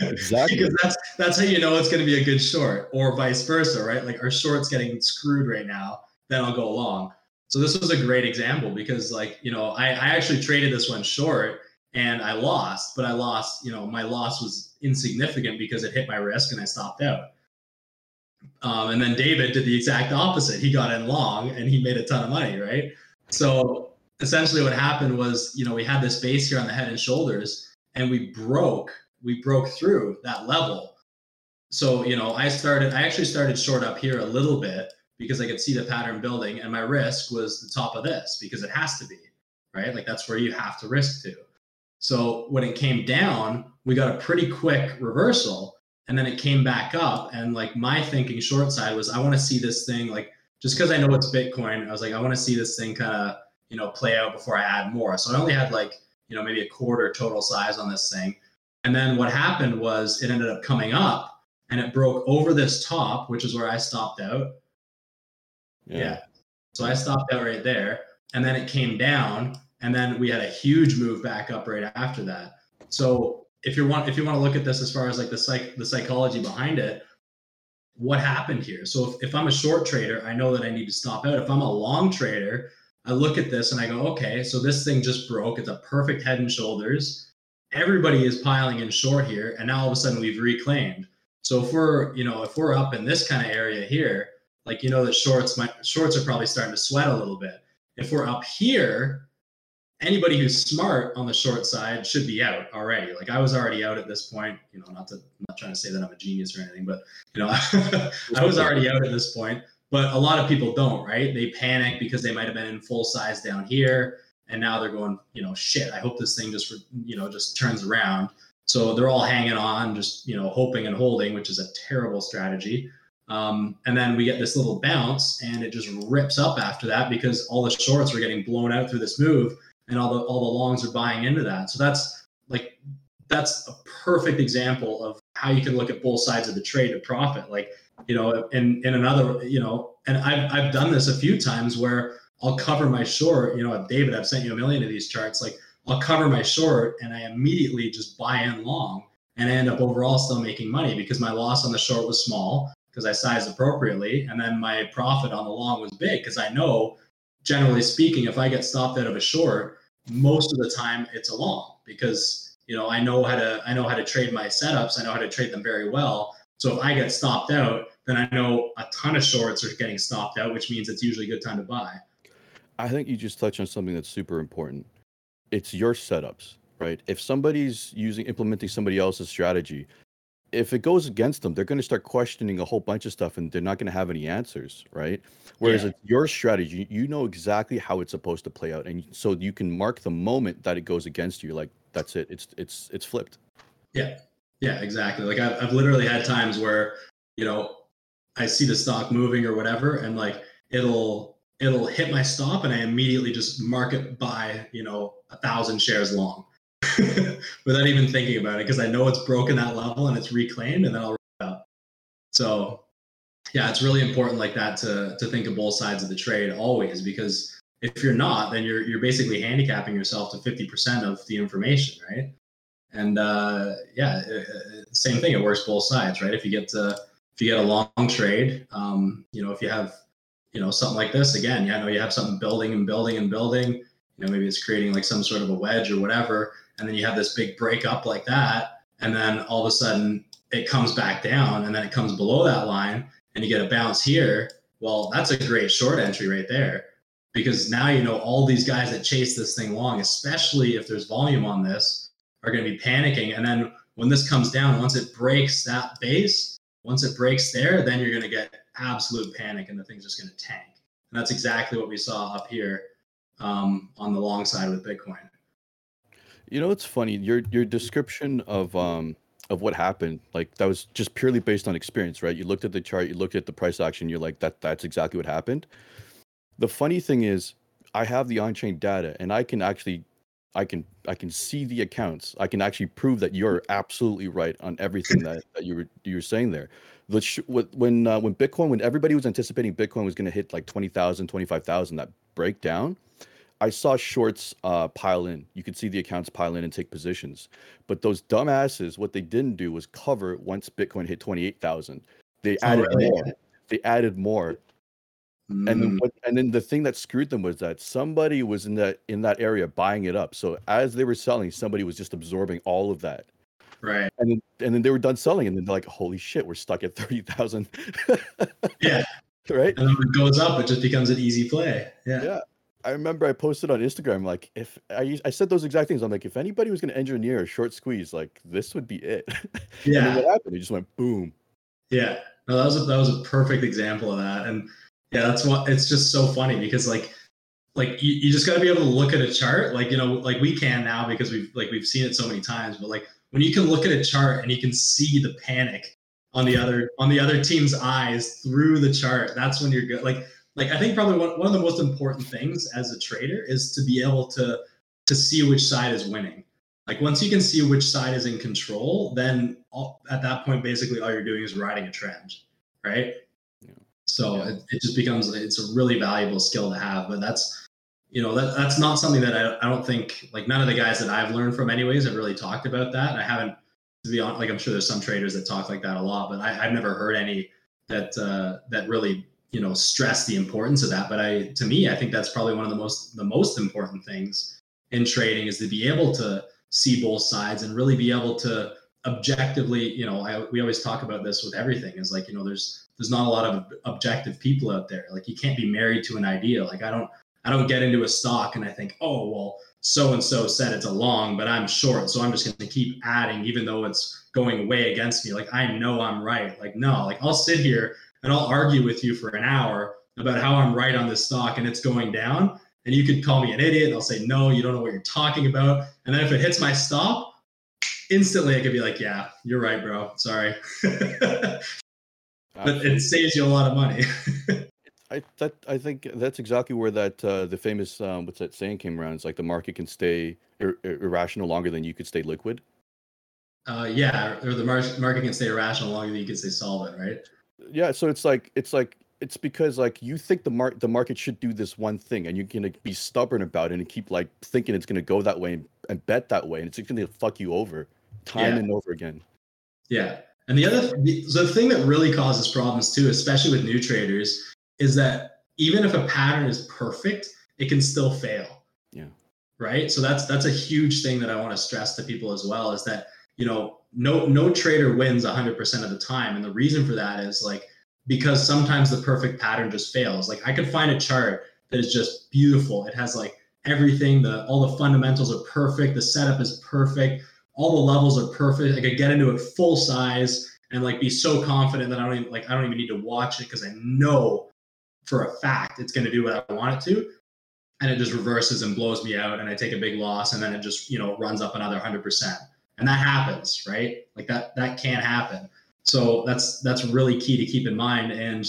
Exactly. Because that's that's how you know it's going to be a good short or vice versa right? Like our short's getting screwed right now? Then i'll go long so this was a great example because like, you know, I, I actually traded this one short and I lost, but I lost, you know, my loss was insignificant because it hit my risk and I stopped out. Um, and then David did the exact opposite. He got in long and he made a ton of money, right? So essentially what happened was, you know, we had this base here on the head and shoulders and we broke, we broke through that level. So, you know, I started, I actually started short up here a little bit because I could see the pattern building and my risk was the top of this because it has to be, right? Like that's where you have to risk to. So when it came down, we got a pretty quick reversal and then it came back up. And like my thinking short side was, I want to see this thing like just because I know it's Bitcoin, I was like, I want to see this thing kind of, you know, play out before I add more. So I only had like, you know, maybe a quarter total size on this thing. And then what happened was it ended up coming up and it broke over this top, which is where I stopped out yeah. yeah. So I stopped out right there. And then it came down. And then we had a huge move back up right after that. So if you want if you want to look at this as far as like the psych the psychology behind it, what happened here? So if, if I'm a short trader, I know that I need to stop out. If I'm a long trader, I look at this and I go, okay, so this thing just broke. It's a perfect head and shoulders. Everybody is piling in short here, and now all of a sudden we've reclaimed. So if we're, you know, if we're up in this kind of area here, like you know the shorts my shorts are probably starting to sweat a little bit. If we're up here anybody who's smart on the short side should be out already. Like i was already out at this point you know not to I'm not trying to say that i'm a genius or anything but you know [LAUGHS] i was already out at this point. But a lot of people don't right? They panic because they might have been in full size down here and now they're going you know shit i hope this thing just you know just turns around. So they're all hanging on just you know hoping and holding which is a terrible strategy um, and then we get this little bounce and it just rips up after that because all the shorts are getting blown out through this move and all the all the longs are buying into that. So that's like that's a perfect example of how you can look at both sides of the trade to profit. Like, you know, in in another, you know, and I've I've done this a few times where I'll cover my short, you know, David, I've sent you a million of these charts. Like I'll cover my short and I immediately just buy in long and I end up overall still making money because my loss on the short was small because I sized appropriately. And then my profit on the long was big because I know, generally speaking, if I get stopped out of a short, most of the time it's a long because you know I know how to I know how to trade my setups. I know how to trade them very well. So if I get stopped out, then I know a ton of shorts are getting stopped out, which means it's usually a good time to buy. I think you just touched on something that's super important. It's your setups, right? If somebody's using implementing somebody else's strategy, if it goes against them, they're going to start questioning a whole bunch of stuff and they're not going to have any answers, right? Whereas yeah. it's your strategy, you know exactly how it's supposed to play out, and so you can mark the moment that it goes against you. Like that's it. It's it's it's flipped. Yeah, yeah, exactly. Like I've, I've literally had times where you know I see the stock moving or whatever, and like it'll it'll hit my stop, and I immediately just mark it by you know a thousand shares long [LAUGHS] without even thinking about it because I know it's broken that level and it's reclaimed and then I'll up. So yeah, it's really important like that to to think of both sides of the trade always because if you're not, then you're you're basically handicapping yourself to 50% of the information, right? And uh, yeah, same thing. It works both sides, right? If you get to if you get a long trade, um, you know, if you have you know something like this again, yeah, I know you have something building and building and building. You know, maybe it's creating like some sort of a wedge or whatever, and then you have this big break up like that, and then all of a sudden it comes back down, and then it comes below that line, and you get a bounce here. Well, that's a great short entry right there because now you know all these guys that chase this thing long, especially if there's volume on this, are going to be panicking. And then when this comes down, once it breaks that base, once it breaks there, then you're going to get absolute panic and the thing's just going to tank. And that's exactly what we saw up here um, on the long side with Bitcoin. You know, it's funny. Your your description of um of what happened, like that was just purely based on experience, right? You looked at the chart, you looked at the price action, you're like, that that's exactly what happened. The funny thing is, I have the on-chain data, and I can actually, I can I can see the accounts. I can actually prove that you're absolutely right on everything that, that you were you were saying there. The sh- when uh, when Bitcoin, when everybody was anticipating Bitcoin was going to hit like 20,000, 25,000, that breakdown, I saw shorts uh, pile in. You could see the accounts pile in and take positions. But those dumbasses, what they didn't do was cover once Bitcoin hit 28,000. They added oh, more. They added more. Mm. And then what, and then the thing that screwed them was that somebody was in that in that area buying it up. So as they were selling, somebody was just absorbing all of that. Right. And then and then they were done selling, and then they're like, "Holy shit, we're stuck at thirty thousand. [LAUGHS] yeah. Right. And when it goes up, it just becomes an easy play. Yeah. Yeah. I remember I posted on Instagram like if I I said those exact things. I'm like, if anybody was going to engineer a short squeeze, like this would be it. [LAUGHS] Yeah. what happened? It just went boom. Yeah. No, that was a, that was a perfect example of that, and yeah, that's what it's just so funny because like like you, you just got to be able to look at a chart like you know like we can now because we've like we've seen it so many times but like when you can look at a chart and you can see the panic on the other on the other team's eyes through the chart that's when you're good like like I think probably one, one of the most important things as a trader is to be able to to see which side is winning. Like once you can see which side is in control, then all, at that point, basically all you're doing is riding a trend, right? Yeah. So yeah. It, it just becomes it's a really valuable skill to have. But that's you know that that's not something that I, I don't think like none of the guys that I've learned from anyways have really talked about that. I haven't to be honest like I'm sure there's some traders that talk like that a lot, but I, I've never heard any that uh, that really you know stress the importance of that. But i to me i think that's probably one of the most the most important things in trading is to be able to see both sides and really be able to objectively you know I, we always talk about this with everything is like you know there's there's not a lot of objective people out there. Like you can't be married to an idea. Like i don't i don't get into a stock and i think oh well so and so said it's a long but i'm short so i'm just going to keep adding even though it's going way against me. Like i know i'm right. Like no like i'll sit here and I'll argue with you for an hour about how I'm right on this stock and it's going down. And you could call me an idiot. And I'll say, no, you don't know what you're talking about. And then if it hits my stop, instantly I could be like, yeah, you're right, bro. Sorry. [LAUGHS] but it saves you a lot of money. [LAUGHS] I that I think that's exactly where that uh, the famous um, what's that saying came around. It's like the market can stay ir- irrational longer than you could stay liquid. Uh, yeah, or the mar- market can stay irrational longer than you can stay solvent, right? Yeah so it's like it's like it's because like you think the market the market should do this one thing and you're gonna be stubborn about it and keep like thinking it's gonna go that way and, and bet that way and it's gonna fuck you over time yeah. and over again. Yeah. And the other the, the thing that really causes problems too especially with new traders is that even if a pattern is perfect it can still fail. Yeah. Right? So that's that's a huge thing that i want to stress to people as well is that you know no no trader wins 100% of the time. And the reason for that is like because sometimes the perfect pattern just fails. Like i could find a chart that is just beautiful. It has like everything the all the fundamentals are perfect the setup is perfect all the levels are perfect. I could get into it full size and like be so confident that i don't even like i don't even need to watch it because i know for a fact it's going to do what i want it to. And it just reverses and blows me out and i take a big loss and then it just you know runs up another 100% and that happens right like that that can't happen so that's that's really key to keep in mind and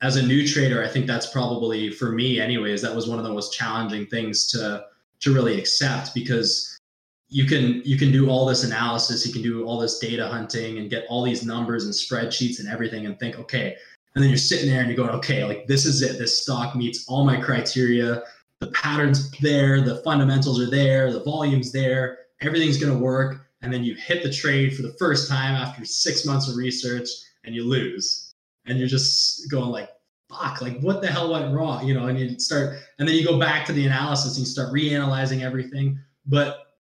as a new trader i think that's probably for me anyways that was one of the most challenging things to to really accept because you can you can do all this analysis you can do all this data hunting and get all these numbers and spreadsheets and everything and think okay And then you're sitting there and you're going, okay, like this is it. This stock meets all my criteria. The pattern's there, the fundamentals are there, the volume's there, everything's going to work. And then you hit the trade for the first time after six months of research and you lose. And you're just going like, fuck, like what the hell went wrong? You know, and you start, and then you go back to the analysis and you start reanalyzing everything. But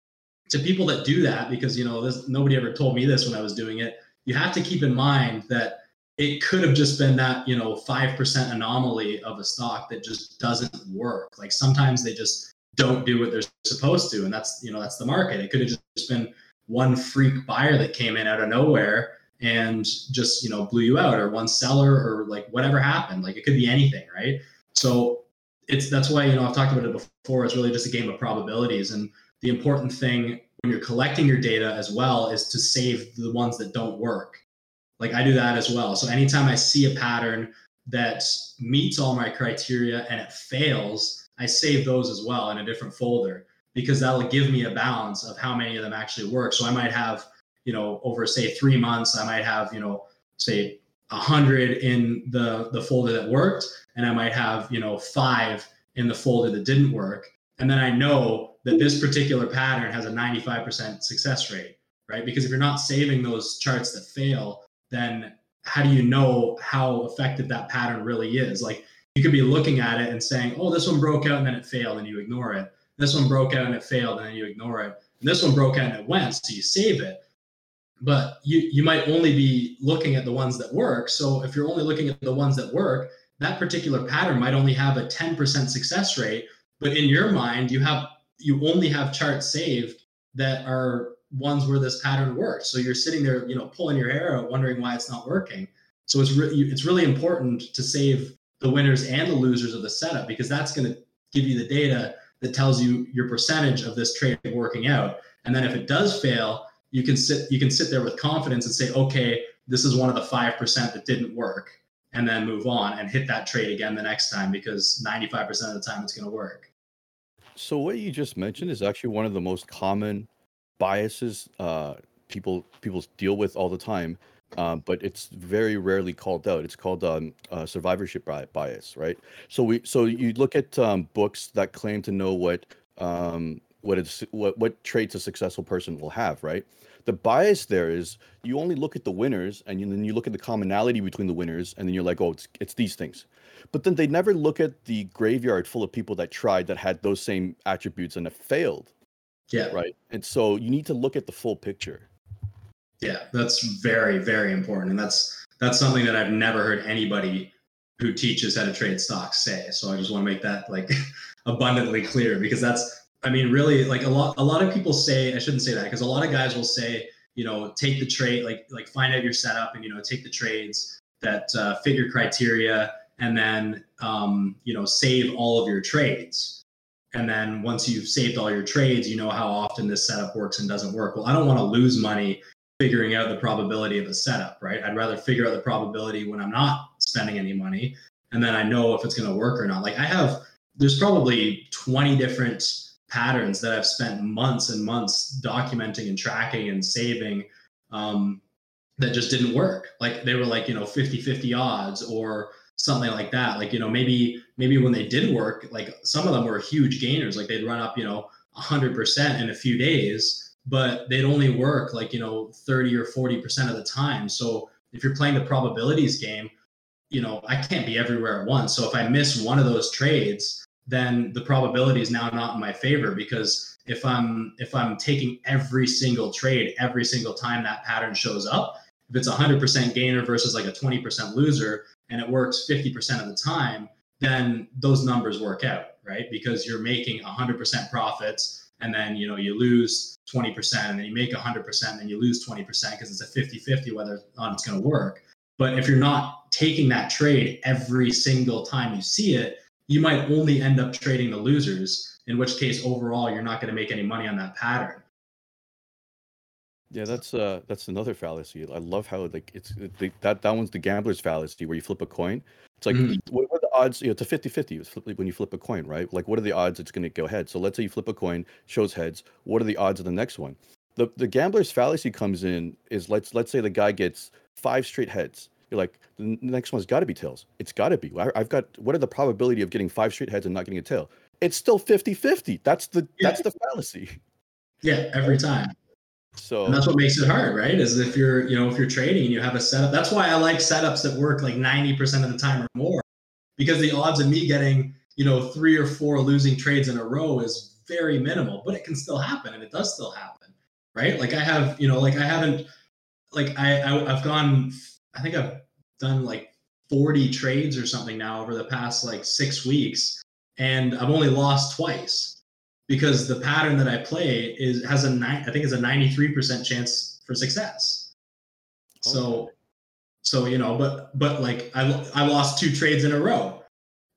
to people that do that, because you know, this nobody ever told me this when I was doing it, you have to keep in mind that it could have just been that, you know, five percent anomaly of a stock that just doesn't work. Like sometimes they just don't do what they're supposed to. And that's, you know, that's the market. It could have just been one freak buyer that came in out of nowhere and just you know blew you out or one seller or like whatever happened. Like it could be anything right? So it's that's why you know i've talked about it before. It's really just a game of probabilities. And the important thing when you're collecting your data as well is to save the ones that don't work. Like i do that as well. So anytime i see a pattern that meets all my criteria and it fails i save those as well in a different folder because that'll give me a balance of how many of them actually work so i might have you know, over say three months, I might have, you know, say a hundred in the the folder that worked, and I might have, you know, five in the folder that didn't work. And then I know that this particular pattern has a 95% success rate, right? Because if you're not saving those charts that fail, then how do you know how effective that pattern really is? Like you could be looking at it and saying, oh, this one broke out and then it failed and you ignore it. This one broke out and it failed and then you ignore it. And this one broke out and it went, so you save it. But you you might only be looking at the ones that work. So if you're only looking at the ones that work that particular pattern might only have a 10% success rate. But in your mind you have you only have charts saved that are ones where this pattern works. So you're sitting there you know pulling your hair out wondering why it's not working. So it's really it's really important to save the winners and the losers of the setup because that's going to give you the data that tells you your percentage of this trade working out and then if it does fail you can sit you can sit there with confidence and say, okay, this is one of the five percent that didn't work, and then move on and hit that trade again the next time because 95% of the time it's going to work. So what you just mentioned is actually one of the most common biases uh, people people deal with all the time, uh, but it's very rarely called out. It's called um, uh, survivorship bias, right? So we so you look at um, books that claim to know what um, what it's what what traits a successful person will have, right? the bias there is you only look at the winners and then you look at the commonality between the winners and then you're like oh it's, it's these things but then they never look at the graveyard full of people that tried that had those same attributes and have failed yeah right and so you need to look at the full picture yeah that's very very important and that's that's something that i've never heard anybody who teaches how to trade stocks say so i just want to make that like [LAUGHS] abundantly clear because that's I mean, really, like a lot, a lot of people say, I shouldn't say that because a lot of guys will say, you know, take the trade, like, like find out your setup and, you know, take the trades that uh, fit your criteria and then, um, you know, save all of your trades. And then once you've saved all your trades, you know how often this setup works and doesn't work. Well, I don't want to lose money figuring out the probability of a setup, right? I'd rather figure out the probability when I'm not spending any money and then I know if it's going to work or not. Like I have, there's probably 20 different patterns that I've spent months and months documenting and tracking and saving um, that just didn't work. Like they were like, you know, 50 50 odds or something like that. Like, you know, maybe, maybe when they did work, like some of them were huge gainers, like they'd run up, you know, 100% in a few days, but they'd only work like, you know, 30 or 40% of the time. So if you're playing the probabilities game, you know, I can't be everywhere at once. So if I miss one of those trades, then the probability is now not in my favor because if I'm if I'm taking every single trade every single time that pattern shows up, if it's a 100% gainer versus like a 20% loser and it works 50% of the time, then those numbers work out, right? Because you're making 100% profits and then you know you lose 20% and then you make 100% and then you lose 20% because it's a 50-50 whether or not it's going to work. But if you're not taking that trade every single time you see it, you might only end up trading the losers, in which case overall you're not going to make any money on that pattern. Yeah, that's uh that's another fallacy. I love how like it's the, that that one's the gambler's fallacy where you flip a coin. It's like mm. what the odds? You know, it's a 50-50 when you flip a coin, right? Like what are the odds it's going to go ahead? So let's say you flip a coin, shows heads. What are the odds of the next one? The the gambler's fallacy comes in is let's let's say the guy gets five straight heads You're like, the next one's got to be tails. It's got to be. I've got. What are the probability of getting five straight heads and not getting a tail? It's still 50-50. That's the Yeah. that's the fallacy. Yeah, every time. So And that's what makes it hard, right? Is if you're, you know, if you're trading and you have a setup. That's why I like setups that work like 90% of the time or more. Because the odds of me getting, you know, three or four losing trades in a row is very minimal, but it can still happen and it does still happen. Right. Like I have, you know, like I haven't like I, I I've gone I think I've done like 40 trades or something now over the past like six weeks, and I've only lost twice because the pattern that I play is has a nine I think it's a 93% chance for success. Oh. So Okay. So you know, but but like I I lost two trades in a row,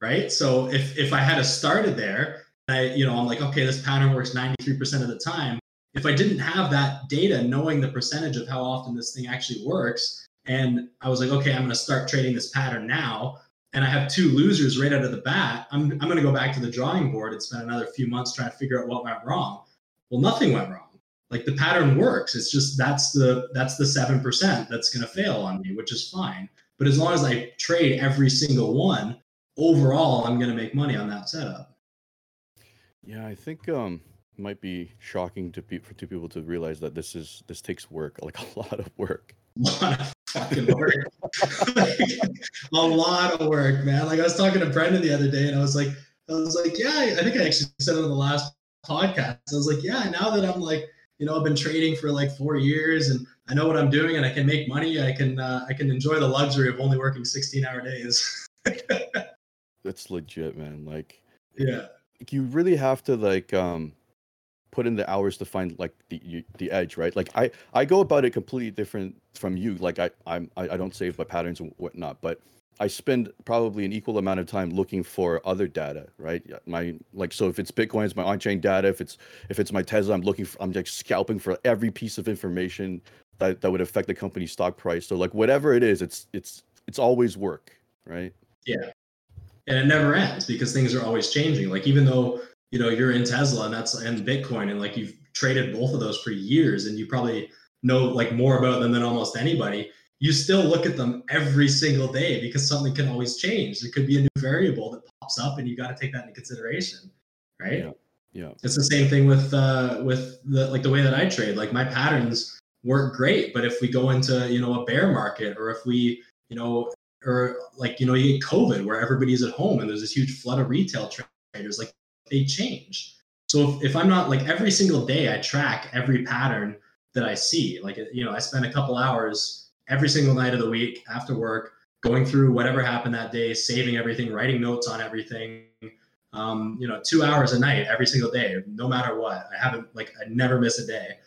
right? So if if I had a started there, I you know I'm like okay, this pattern works 93% of the time. If I didn't have that data, knowing the percentage of how often this thing actually works, and I was like, okay, I'm going to start trading this pattern now, and I have two losers right out of the bat, I'm I'm going to go back to the drawing board and spend another few months trying to figure out what went wrong. Well, nothing went wrong like the pattern works. It's just that's the that's the 7% that's going to fail on me which is fine. But as long as i trade every single one overall i'm going to make money on that setup. Yeah, I think um it might be shocking to for two people to realize that this is this takes work, like a lot of work. [LAUGHS] a lot of fucking work. [LAUGHS] A lot of work man. Like i was talking to brendan the other day and i was like i was like yeah i I think i actually said it on the last podcast. I was like yeah now that i'm like you know i've been trading for like four years and i know what i'm doing and i can make money i can uh, i can enjoy the luxury of only working 16 hour days [LAUGHS] That's legit, man. Like yeah you really have to like um put in the hours to find like the the edge, right? Like I I go about it completely different from you. Like I I'm I, I don't save my patterns and whatnot, but I spend probably an equal amount of time looking for other data, right? My like so if it's Bitcoin, it's my on-chain data. If it's if it's my Tesla, I'm looking for I'm like scalping for every piece of information that that would affect the company's stock price. So like whatever it is, it's it's it's always work, right? Yeah. And it never ends because things are always changing like even though you know you're in tesla and that's and bitcoin and like you've traded both of those for years and you probably know like more about them than almost anybody you still look at them every single day because something can always change there could be a new variable that pops up and you got to take that into consideration right Yeah. Yeah. it's the same thing with uh with the like the way that i trade like my patterns work great but if we go into you know a bear market or if we you know or like you know you get covid where everybody's at home and there's this huge flood of retail traders like they change so if, if i'm not like every single day i track every pattern that i see like you know i spend a couple hours every single night of the week after work going through whatever happened that day saving everything writing notes on everything. Um, you know two hours a night every single day no matter what. I haven't like i never miss a day.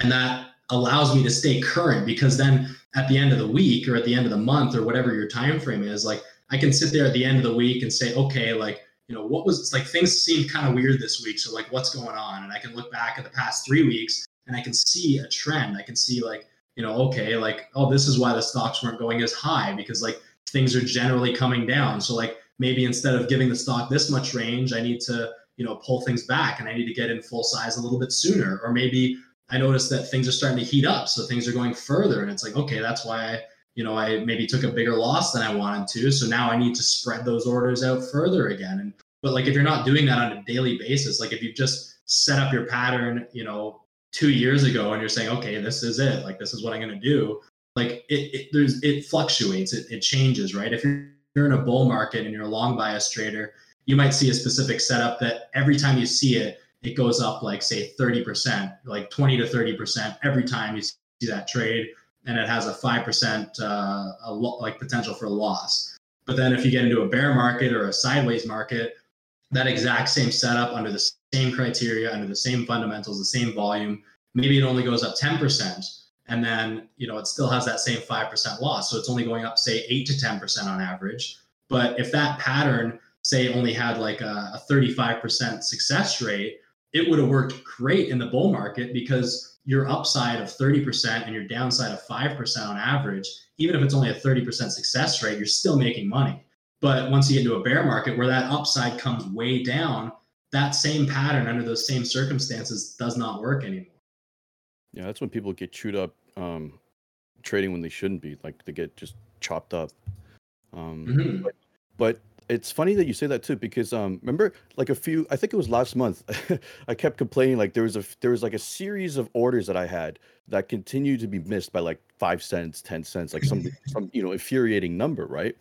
And that allows me to stay current because then at the end of the week or at the end of the month or whatever your time frame is like i can sit there at the end of the week and say okay like you know what was like things seemed kind of weird this week so like what's going on? And i can look back at the past three weeks and i can see a trend. I can see like you know okay like oh this is why the stocks weren't going as high because like things are generally coming down so like maybe instead of giving the stock this much range i need to you know pull things back and i need to get in full size a little bit sooner or maybe I noticed that things are starting to heat up. So things are going further. And it's like, okay, that's why I, you know, I maybe took a bigger loss than I wanted to. So now I need to spread those orders out further again. And but like if you're not doing that on a daily basis, like if you've just set up your pattern, you know, two years ago and you're saying, okay, this is it, like this is what I'm gonna do, like it, it there's it fluctuates, it, it changes, right? If you're, in a bull market and you're a long bias trader, you might see a specific setup that every time you see it, it goes up like say 30%, like 20 to 30% every time you see that trade, and it has a 5% uh, a lo- like potential for loss. But then if you get into a bear market or a sideways market, that exact same setup under the same criteria, under the same fundamentals, the same volume, maybe it only goes up 10%, and then you know it still has that same 5% loss. So it's only going up say 8 to 10% on average. But if that pattern say only had like a, a 35% success rate, it would have worked great in the bull market because your upside of 30% and your downside of 5% on average, even if it's only a 30% success rate, you're still making money. But once you get into a bear market where that upside comes way down, that same pattern under those same circumstances does not work anymore. Yeah, that's when people get chewed up um, trading when they shouldn't be. Like they get just chopped up. Um, Mhm. but, but it's funny that you say that too because um remember like a few I think it was last month [LAUGHS] I kept complaining like there was a there was like a series of orders that I had that continued to be missed by like five cents, ten cents, like some [LAUGHS] some you know infuriating number, right?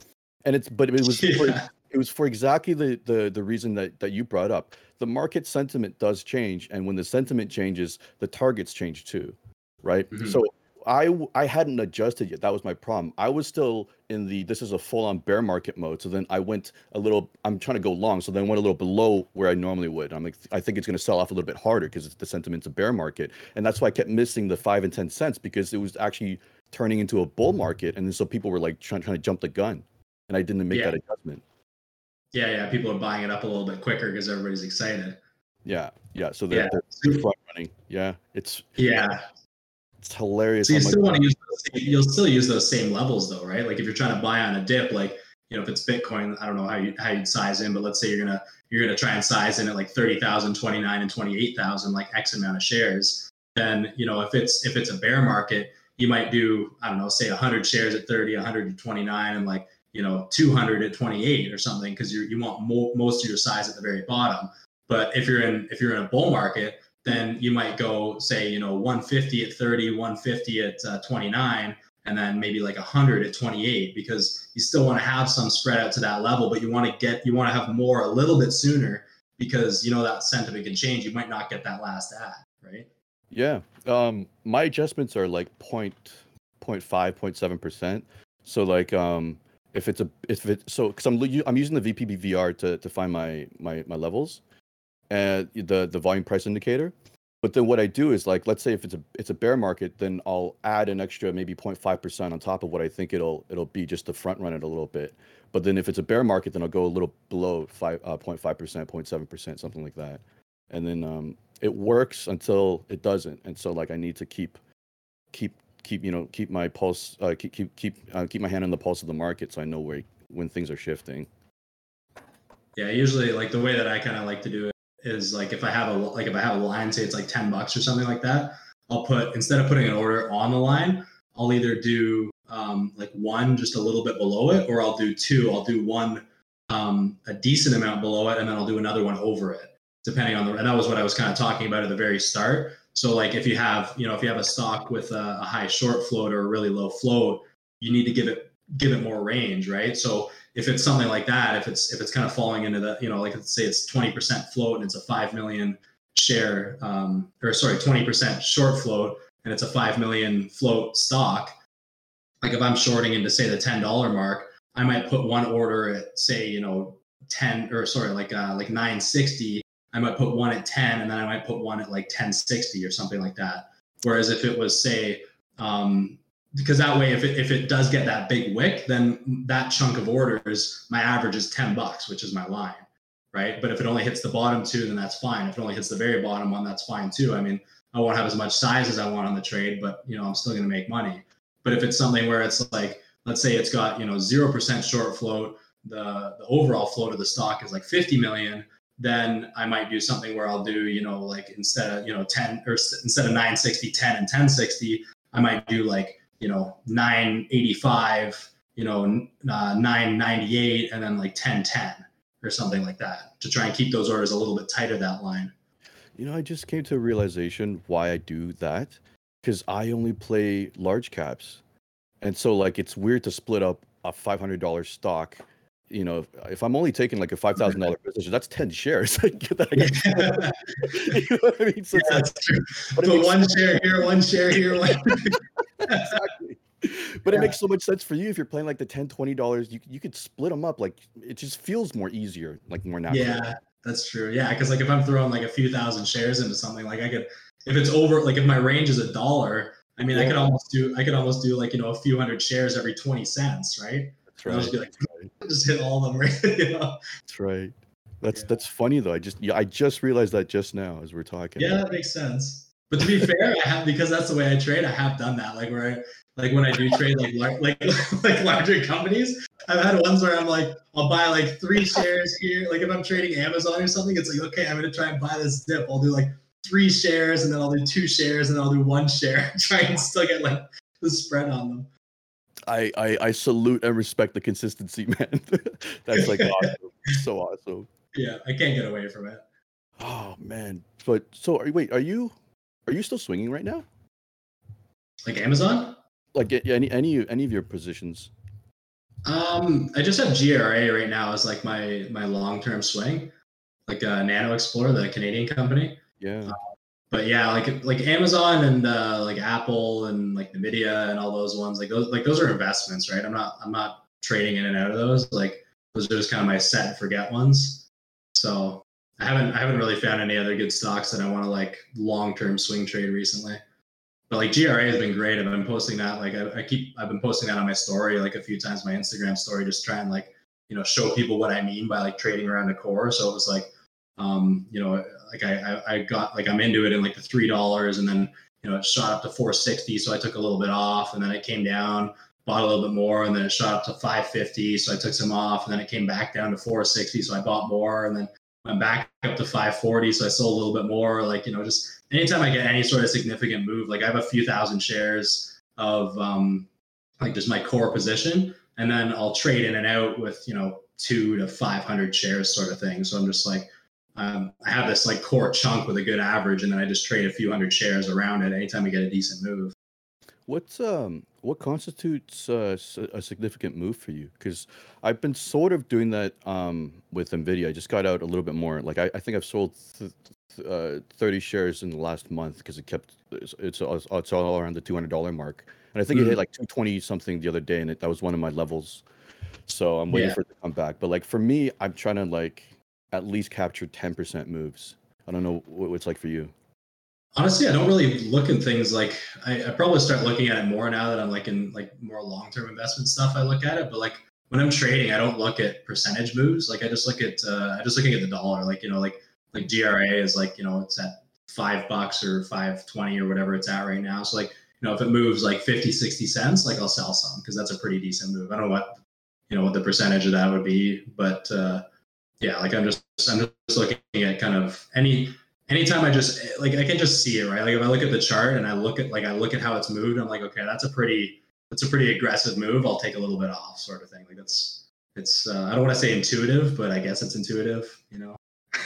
And it's but it was [LAUGHS] for, Yeah. It was for exactly the the the reason that that you brought up. The market sentiment does change, and when the sentiment changes, the targets change too, right? Mhm. So I hadn't adjusted yet. That was my problem. I was still in the this is a full on bear market mode. So then I went a little. I'm trying to go long, so then I went a little below where I normally would. I'm like, I think it's going to sell off a little bit harder because the sentiment's a bear market, and that's why I kept missing the five and ten cents because it was actually turning into a bull market, and then so people were like trying trying to jump the gun, and I didn't make Yeah. that adjustment. Yeah, yeah. People are buying it up a little bit quicker because everybody's excited. Yeah, yeah. So they're, Yeah. they're, front running. Yeah, it's Yeah. it's hilarious. So you still want to use those same, you'll still use those same levels though, right? Like if you're trying to buy on a dip, like you know if it's Bitcoin, I don't know how you how you'd size in, but let's say you're gonna you're gonna try and size in at like 30,000, 29 and 28,000, like X amount of shares. Then you know if it's if it's a bear market, you might do I don't know, say 100 shares at 30, 100 at 29, and like you know 200 at 28 or something because you you want mo- most of your size at the very bottom. But if you're in if you're in a bull market, then you might go say you know 150 at 30 150 at uh, 29 and then maybe like 100 at 28 because you still want to have some spread out to that level but you want to get you want to have more a little bit sooner because you know that sentiment can change you might not get that last ad right Yeah. Um my adjustments are like point point five, point seven percent. So like um if it's a if it so because I'm I'm using the VPB VR to to find my my my levels and the the volume price indicator. But then what I do is like let's say if it's a it's a bear market, then I'll add an extra maybe 0.5 percent on top of what I think it'll it'll be just to front run it a little bit. But then if it's a bear market, then I'll go a little below five uh, 0.5 percent, 0.7 percent, something like that. And then um it works until it doesn't and so like i need to keep keep keep you know keep my pulse uh, keep keep keep uh, keep my hand on the pulse of the market so i know where when things are shifting. Yeah usually like the way that i kind of like to do it is like if i have a like if i have a line say it's like 10 bucks or something like that i'll put instead of putting an order on the line i'll either do um, like one just a little bit below it or i'll do two. I'll do one um, a decent amount below it and then i'll do another one over it depending on the and that was what i was kind of talking about at the very start so like if you have you know if you have a stock with a, a high short float or a really low float you need to give it give it more range right so if it's something like that, if it's if it's kind of falling into the, you know, like let's say it's 20% float and it's a five million share, um, or sorry, 20% short float and it's a five million float stock. Like if I'm shorting into say the $10 mark, I might put one order at say, you know, 10 or sorry, like uh, like 960. I might put one at 10 and then I might put one at like 1060 or something like that. Whereas if it was say, um, because that way if it, if it does get that big wick then that chunk of orders my average is 10 bucks which is my line right? But if it only hits the bottom two then that's fine. If it only hits the very bottom one that's fine too. I mean i won't have as much size as i want on the trade but you know i'm still going to make money. But if it's something where it's like let's say it's got you know 0% short float the the overall float of the stock is like 50 million then i might do something where i'll do you know like instead of you know 10 or instead of 960 10 and 1060 i might do like you know 985 you know uh, 998 and then like 1010 or something like that to try and keep those orders a little bit tighter that line. You know i just came to a realization why i do that because i only play large caps. And so like it's weird to split up a $500 stock you know if, if i'm only taking like a $5000 position that's 10 shares [LAUGHS] I get that I get- [LAUGHS] you know what i mean so yeah, that's true. but one share here one share here one [LAUGHS] exactly. But it makes so much sense for you if you're playing like the 10 20 dollars. You you could split them up. Like it just feels more easier, like more natural. yeah that's true yeah because like if i'm throwing like a few thousand shares into something like i could if it's over like if my range is a dollar i mean i could almost do i could almost do like you know a few hundred shares every 20 cents right And I'll just right. be like just hit all of them right [LAUGHS] you know That's right. That's Yeah. that's funny though. I just yeah, I just realized that just now as we're talking. Yeah, that makes sense. But to be fair, I have because that's the way I trade. I have done that. Like where, I, like when I do trade like lar- like [LAUGHS] like larger companies, I've had ones where I'm like, I'll buy like three shares here. Like if I'm trading Amazon or something, it's like okay, I'm gonna try and buy this dip. I'll do like three shares, and then I'll do two shares, and then I'll do one share. [LAUGHS] try and still get like the spread on them. I, I I salute and respect the consistency, [LAUGHS] man. That's like awesome. so awesome. Yeah, I can't get away from it. Oh man. But so are, wait, are you are you still swinging right now? Like Amazon? Like a- any any any of your positions? Um, I just have GRA right now as like my my long term swing, like uh, NanoXplore, the Canadian company. Yeah. But yeah, like like Amazon and uh, like Apple and like Nvidia and all those ones, like those like those are investments, right? I'm not I'm not trading in and out of those. Like those are just kind of my set and forget ones. So I haven't I haven't really found any other good stocks that I want to like long term swing trade recently. But like GRA has been great. I've been posting that like I, I keep I've been posting that on my story like a few times my Instagram story, just trying like you know show people what I mean by like trading around a core. So it was like um, you know, like I, I, got like I'm into it in like the three dollars, and then you know it shot up to 460, so I took a little bit off, and then it came down, bought a little bit more, and then it shot up to 550, so I took some off, and then it came back down to 460, so I bought more, and then went back up to 540, so I sold a little bit more. Like you know, just anytime I get any sort of significant move, like I have a few thousand shares of um, like just my core position, and then I'll trade in and out with you know two to 500 shares sort of thing. So I'm just like um, I have this like core chunk with a good average, and then I just trade a few hundred shares around it anytime I get a decent move. What's um what constitutes uh, a significant move for you? Because I've been sort of doing that um with Nvidia. I just got out a little bit more. Like I, I think I've sold th- th- uh, thirty shares in the last month because it kept it's it's all, it's all around the two hundred dollar mark, and I think it Mhm. hit like two twenty something the other day, and it, that was one of my levels. So I'm waiting Yeah. for it to come back. But like for me, I'm trying to like at least capture ten percent moves. I don't know what it's like for you. Honestly, I don't really look at things like I, I probably start looking at it more now that I'm like in like more long term investment stuff. I look at it, but like when I'm trading, I don't look at percentage moves. Like I just look at uh, I just looking at the dollar. Like you know, like like GRA is like you know it's at five bucks or five twenty or whatever it's at right now. So like you know if it moves like 50, 60 cents, like I'll sell some because that's a pretty decent move. I don't know what you know what the percentage of that would be, but uh, yeah, like I'm just I'm just looking at kind of any anytime I just like I can just see it right. Like if I look at the chart and I look at like I look at how it's moved, I'm like, okay, that's a pretty that's a pretty aggressive move. I'll take a little bit off, sort of thing. Like that's it's uh, I don't want to say intuitive, but I guess it's intuitive, you know.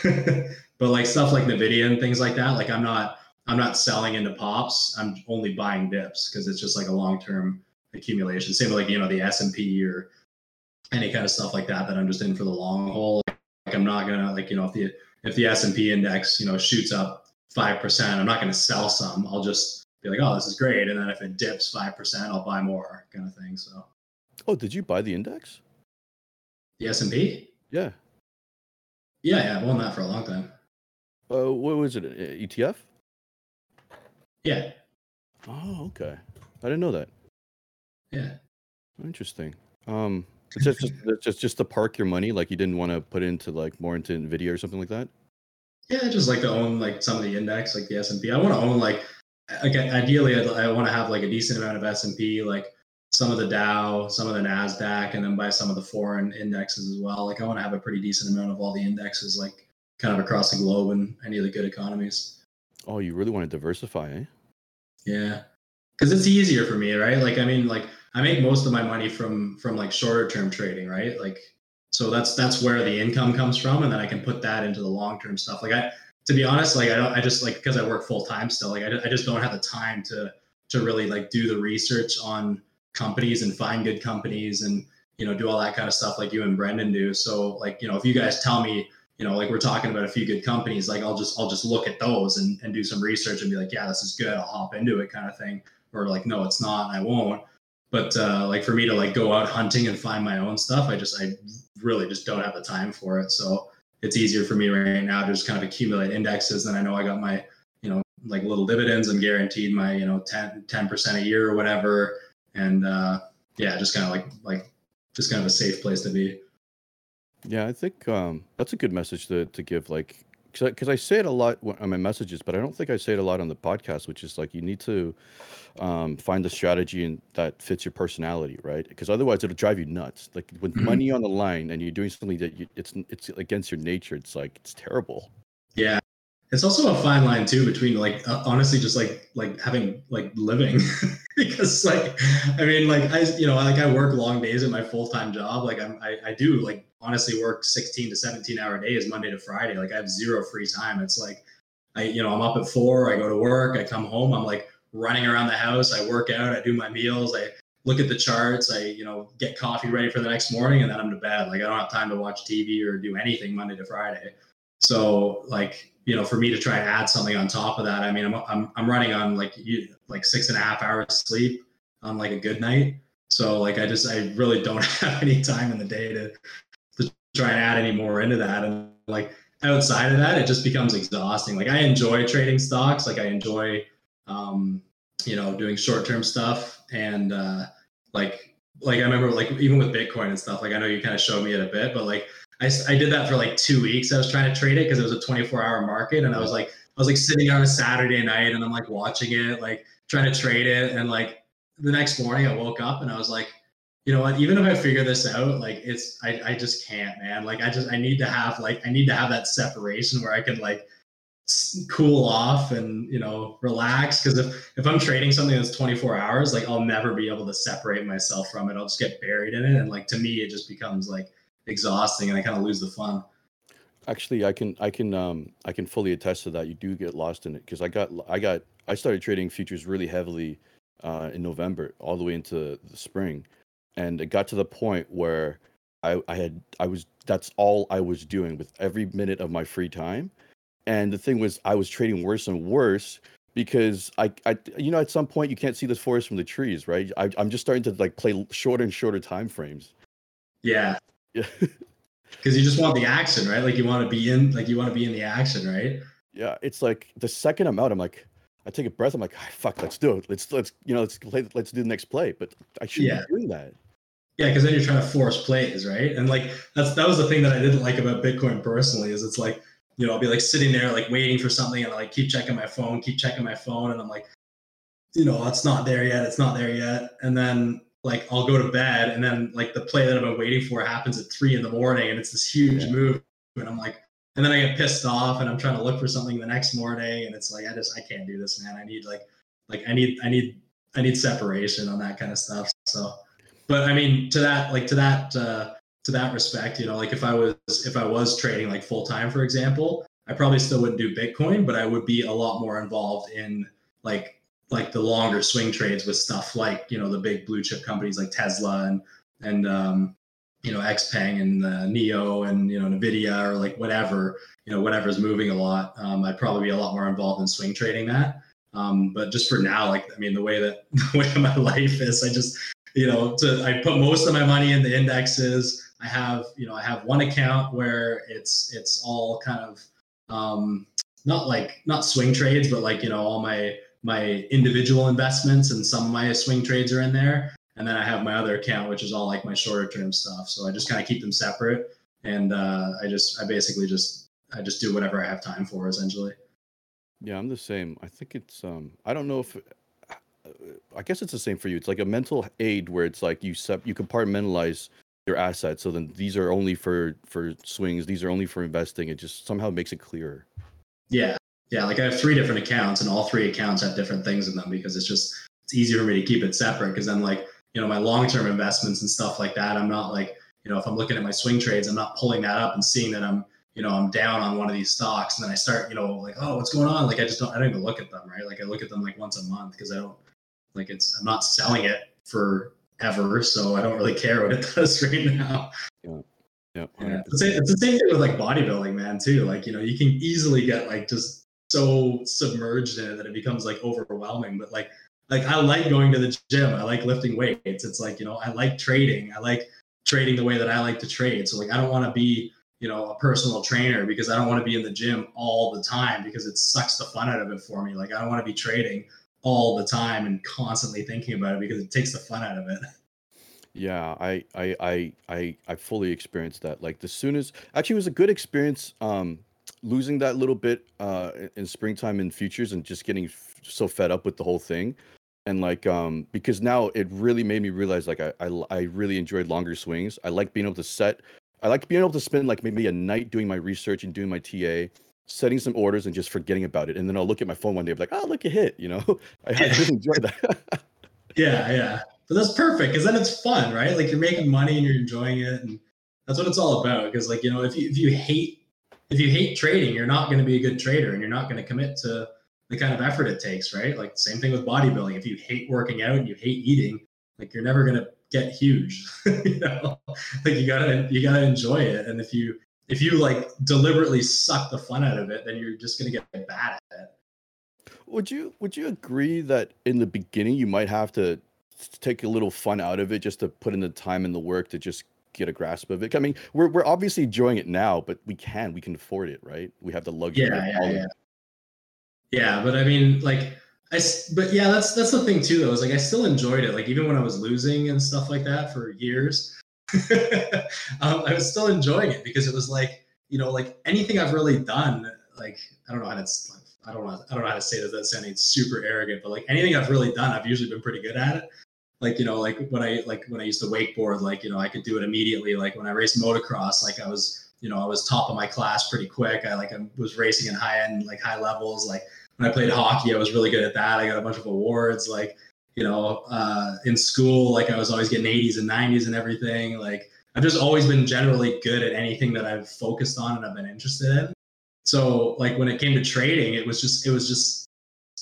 [LAUGHS] but like stuff like Nvidia and things like that, like I'm not I'm not selling into pops. I'm only buying dips because it's just like a long term accumulation. Same with like you know the S and P or any kind of stuff like that that I'm just in for the long haul. I'm not gonna like you know if the if the S and P index you know shoots up five percent, I'm not gonna sell some. I'll just be like, oh, this is great, and then if it dips five percent, I'll buy more, kind of thing. So Oh, did you buy the index? the S and P, Yeah. yeah, yeah, I've won that for a long time. Uh, what was it? ETF? Yeah, Oh, okay. I didn't know that. yeah. Interesting. Um, it's just just just just to park your money, like you didn't want to put into like more into Nvidia or something like that. Yeah, just like to own like some of the index, like the S and P. I want to own like, again, ideally, I'd, I want to have like a decent amount of S and P, like some of the Dow, some of the Nasdaq, and then buy some of the foreign indexes as well. Like I want to have a pretty decent amount of all the indexes, like kind of across the globe and any of the good economies. Oh, you really want to diversify, eh? Yeah, because it's easier for me, right? Like I mean, like I make most of my money from from like shorter term trading, right? Like so that's that's where the income comes from, and then I can put that into the long term stuff. Like I, to be honest, like I don't, I just like because I work full time still, like I, I just don't have the time to to really like do the research on companies and find good companies and you know do all that kind of stuff like you and Brendan do. So like you know if you guys tell me you know like we're talking about a few good companies, like I'll just I'll just look at those and and do some research and be like yeah this is good, I'll hop into it kind of thing, or like no it's not, I won't but uh, like for me to like go out hunting and find my own stuff i just i really just don't have the time for it so it's easier for me right now to just kind of accumulate indexes and i know i got my you know like little dividends and guaranteed my you know 10 10% a year or whatever and uh yeah just kind of like like just kind of a safe place to be Yeah, I think um, that's a good message to to give. Like, because I, say it a lot on my messages, but I don't think I say it a lot on the podcast. Which is like you need to um, find the strategy and that fits your personality, right? Because otherwise, it'll drive you nuts. Like with Mhm. money on the line and you're doing something that you, it's it's against your nature. It's like it's terrible. yeah it's also a fine line too between like uh, honestly just like like having like living. [LAUGHS] Because like i mean like i you know like i work long days at my full-time job. Like i'm I, I do like honestly work 16 to 17 hour days monday to friday. Like i have zero free time. It's like i you know i'm up at four i go to work i come home i'm like running around the house i work out i do my meals i look at the charts i you know get coffee ready for the next morning and then i'm to bed. Like i don't have time to watch tv or do anything monday to friday so like you know, for me to try and add something on top of that, I mean, I'm I'm, I'm running on like you, like six and a half hours sleep on like a good night. So like I just I really don't [LAUGHS] have any time in the day to to try and add any more into that. And like outside of that, it just becomes exhausting. Like I enjoy trading stocks. Like I enjoy um, you know, doing short term stuff and uh like like I remember like even with Bitcoin and stuff, like I know you kind of showed me it a bit, but like I, I did that for like two weeks. I was trying to trade it because it was a 24 hour market. And I was like, I was like sitting on a Saturday night and I'm like watching it, like trying to trade it. And like the next morning I woke up and I was like, you know what, even if I figure this out, like it's, I, I just can't, man. Like I just, I need to have like, I need to have that separation where I can like cool off and, you know, relax. Cause if, if I'm trading something that's 24 hours, like I'll never be able to separate myself from it. I'll just get buried in it. And like, to me, it just becomes like, exhausting and I kind of lose the fun. Actually, I can I can um I can fully attest to that. You do get lost in it because I got I got I started trading futures really heavily uh, in November all the way into the spring, and it got to the point where I I had I was that's all I was doing with every minute of my free time, and the thing was I was trading worse and worse because I, I you know at some point you can't see the forest from the trees right I, i'm just starting to like play shorter and shorter time frames yeah yeah. [LAUGHS] Because you just want the action, right? Like you want to be in, like you want to be in the action, right? Yeah. It's like the second I'm out, I'm like, I take a breath. I'm like, oh, fuck, let's do it. Let's let's you know let's play. Let's do the next play. But I shouldn't yeah. be doing that. Yeah, because then you're trying to force plays, right? And like that's that was the thing that I didn't like about Bitcoin personally is it's like you know I'll be like sitting there like waiting for something and I like keep checking my phone, keep checking my phone, and I'm like, you know, it's not there yet. It's not there yet. And then like I'll go to bed and then like the play that I've been waiting for happens at three in the morning and it's this huge move and I'm like and then I get pissed off and I'm trying to look for something the next morning and it's like I just I can't do this man I need like like I need I need I need separation on that kind of stuff so but I mean to that like to that uh to that respect you know like if I was if I was trading like full time for example I probably still wouldn't do Bitcoin but I would be a lot more involved in like like the longer swing trades with stuff like you know the big blue chip companies like Tesla and and um, you know XPeng and uh, NIO and you know Nvidia or like whatever you know whatever's moving a lot. Um, I'd probably be a lot more involved in swing trading that. Um, but just for now, like I mean, the way that [LAUGHS] the way my life is, I just you know to I put most of my money in the indexes. I have you know I have one account where it's it's all kind of um, not like not swing trades, but like you know all my my individual investments and some of my swing trades are in there. And then I have my other account, which is all like my shorter term stuff. So I just kind of keep them separate. And uh, I just, I basically just, I just do whatever I have time for essentially. Yeah, I'm the same. I think it's, um, I don't know if, I guess it's the same for you. It's like a mental aid where it's like you sep- you compartmentalize your assets. So then these are only for for swings. These are only for investing. It just somehow makes it clearer. Yeah, yeah, like I have three different accounts, and all three accounts have different things in them because it's just it's easier for me to keep it separate. Because then, like you know, my long term investments and stuff like that, I'm not like you know, if I'm looking at my swing trades, I'm not pulling that up and seeing that I'm you know I'm down on one of these stocks, and then I start you know like oh what's going on? Like I just don't I don't even look at them right. Like I look at them like once a month because I don't like it's I'm not selling it for ever, so I don't really care what it [LAUGHS] does right now. Yeah. Yeah, yeah. It's, the it's the same thing with like bodybuilding, man. Too like you know you can easily get like just so submerged in it that it becomes like overwhelming. But like like I like going to the gym. I like lifting weights. It's like, you know, I like trading. I like trading the way that I like to trade. So like I don't want to be, you know, a personal trainer because I don't want to be in the gym all the time because it sucks the fun out of it for me. Like I don't want to be trading all the time and constantly thinking about it because it takes the fun out of it. [LAUGHS] Yeah, I I I I, I fully experienced that. Like the soon as actually it was a good experience um losing that little bit uh in springtime and futures and just getting f- so fed up with the whole thing and like um because now it really made me realize like I, I i really enjoyed longer swings i like being able to set i like being able to spend like maybe a night doing my research and doing my ta setting some orders and just forgetting about it. And then I'll look at my phone one day, and be like, oh, look, it hit. You know, [LAUGHS] I, I really enjoy that. [LAUGHS] yeah, yeah. But that's perfect because then it's fun, right? Like you're making money and you're enjoying it, and that's what it's all about. Because like you know, if you if you hate if you hate trading, you're not going to be a good trader, and you're not going to commit to the kind of effort it takes, right? Like same thing with bodybuilding. If you hate working out and you hate eating, like you're never going to get huge. [LAUGHS] you know, like you gotta you gotta enjoy it, and if you if you like deliberately suck the fun out of it, then you're just gonna get bad at it. Would you would you agree that in the beginning you might have to take a little fun out of it just to put in the time and the work to just get a grasp of it? I mean, we're we're obviously enjoying it now, but we can we can afford it, right? We have the luxury. Yeah, yeah, yeah. Yeah, but I mean, like, I but yeah, that's that's the thing too. Though, is like I still enjoyed it. Like even when I was losing and stuff like that for years, [LAUGHS] um, I was still enjoying it because it was like, you know, like anything I've really done, like I don't know how to, I don't know, I don't know how to say this without sounding super arrogant, but like anything I've really done, I've usually been pretty good at it. Like you know, like when I like when I used to wakeboard, like you know, I could do it immediately. Like when I raced motocross, like I was, you know, I was top of my class pretty quick. I like I was racing in high end, like high levels. Like when I played hockey, I was really good at that. I got a bunch of awards. Like you know, uh, in school, like I was always getting 80s and 90s and everything. Like I've just always been generally good at anything that I've focused on and I've been interested in. So like when it came to trading, it was just it was just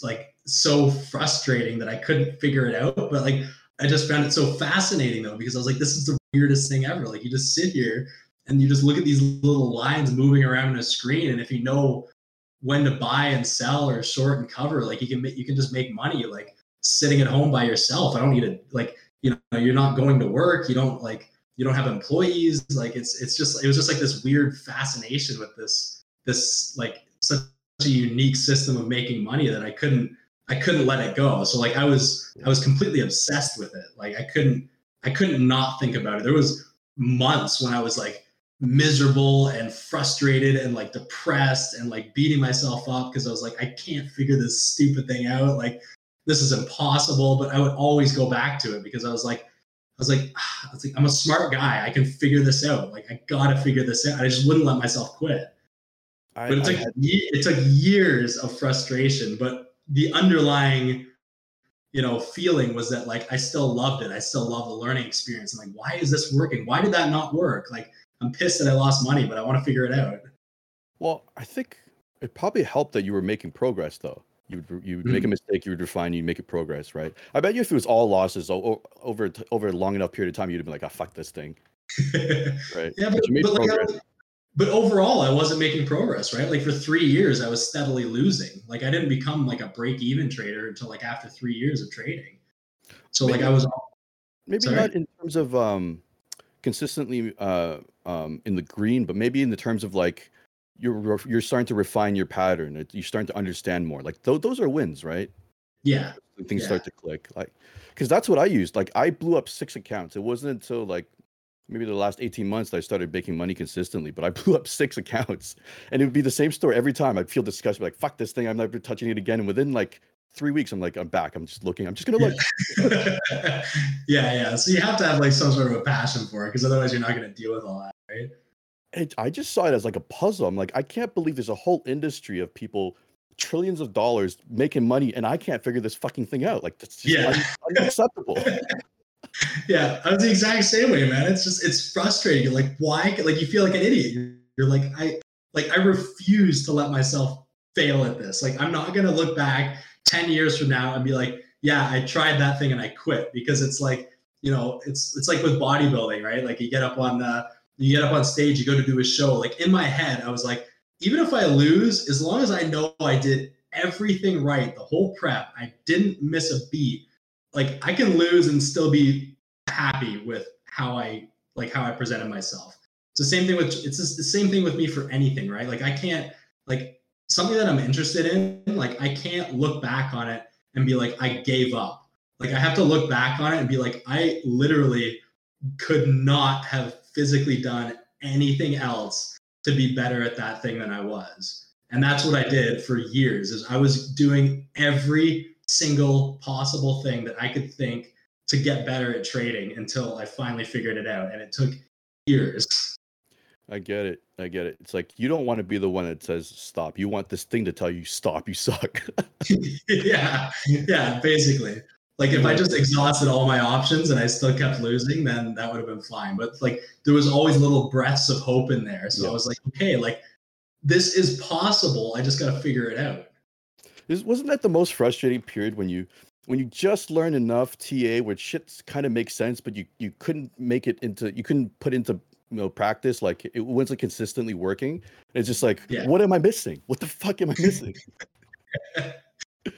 like so frustrating that I couldn't figure it out. But like I just found it so fascinating though because I was like, this is the weirdest thing ever. Like you just sit here and you just look at these little lines moving around in a screen, and if you know when to buy and sell or short and cover, like you can you can just make money. Like sitting at home by yourself. I don't need to like, you know, you're not going to work. You don't like, you don't have employees. Like it's, it's just, it was just like this weird fascination with this, this like such a unique system of making money that I couldn't, I couldn't let it go. So like I was, I was completely obsessed with it. Like I couldn't, I couldn't not think about it. There was months when I was like miserable and frustrated and like depressed and like beating myself up because I was like, I can't figure this stupid thing out. Like this is impossible, but I would always go back to it because I was like, I was like, [SIGHS] I was like, I'm a smart guy. I can figure this out. Like, I gotta figure this out. I just wouldn't let myself quit. I, but it took had... it took years of frustration. But the underlying, you know, feeling was that like I still loved it. I still love the learning experience. I'm like, why is this working? Why did that not work? Like, I'm pissed that I lost money, but I want to figure it out. Well, I think it probably helped that you were making progress, though. You would you would make a mm-hmm. mistake, you would refine, you make it progress, right? I bet you if it was all losses over over a long enough period of time, you'd have been like, "Oh fuck this thing," right? [LAUGHS] yeah, but but, like, but overall, I wasn't making progress, right? Like for three years, I was steadily losing. Like I didn't become like a break even trader until like after three years of trading. So maybe, like I was maybe sorry? not in terms of um consistently uh um in the green, but maybe in the terms of like you're you're starting to refine your pattern. You're starting to understand more. Like th- those are wins, right? Yeah. Things yeah. start to click. Like, because that's what I used. Like, I blew up six accounts. It wasn't until like maybe the last 18 months that I started making money consistently, but I [LAUGHS] blew up six accounts and it would be the same story every time. I'd feel disgusted, like, fuck this thing. I'm never touching it again. And within like three weeks, I'm like, I'm back. I'm just looking. I'm just going to look. [LAUGHS] yeah. yeah. So you have to have like some sort of a passion for it because otherwise you're not going to deal with all that, right? It, I just saw it as like a puzzle. I'm like, I can't believe there's a whole industry of people, trillions of dollars making money, and I can't figure this fucking thing out. Like, that's just yeah. un- unacceptable. [LAUGHS] yeah, I was the exact same way, man. It's just it's frustrating. You're like, why? Like, you feel like an idiot. You're like, I like I refuse to let myself fail at this. Like, I'm not gonna look back ten years from now and be like, yeah, I tried that thing and I quit because it's like, you know, it's it's like with bodybuilding, right? Like, you get up on the you get up on stage, you go to do a show. Like in my head, I was like, even if I lose, as long as I know I did everything right, the whole prep, I didn't miss a beat, like I can lose and still be happy with how I like how I presented myself. It's the same thing with it's the same thing with me for anything, right? Like I can't like something that I'm interested in, like I can't look back on it and be like I gave up. Like I have to look back on it and be like I literally could not have physically done anything else to be better at that thing than I was. And that's what I did for years is I was doing every single possible thing that I could think to get better at trading until I finally figured it out and it took years. I get it. I get it. It's like you don't want to be the one that says stop. You want this thing to tell you stop. You suck. [LAUGHS] [LAUGHS] yeah, yeah, basically. Like if I just exhausted all my options and I still kept losing, then that would have been fine. But like there was always little breaths of hope in there. So Yeah. I was like, okay, like this is possible. I just got to figure it out. This wasn't that the most frustrating period when you when you just learned enough TA where shit kind of makes sense, but you you couldn't make it into you couldn't put into you know practice like it wasn't consistently working. It's just like Yeah. what am I missing? What the fuck am I missing? [LAUGHS]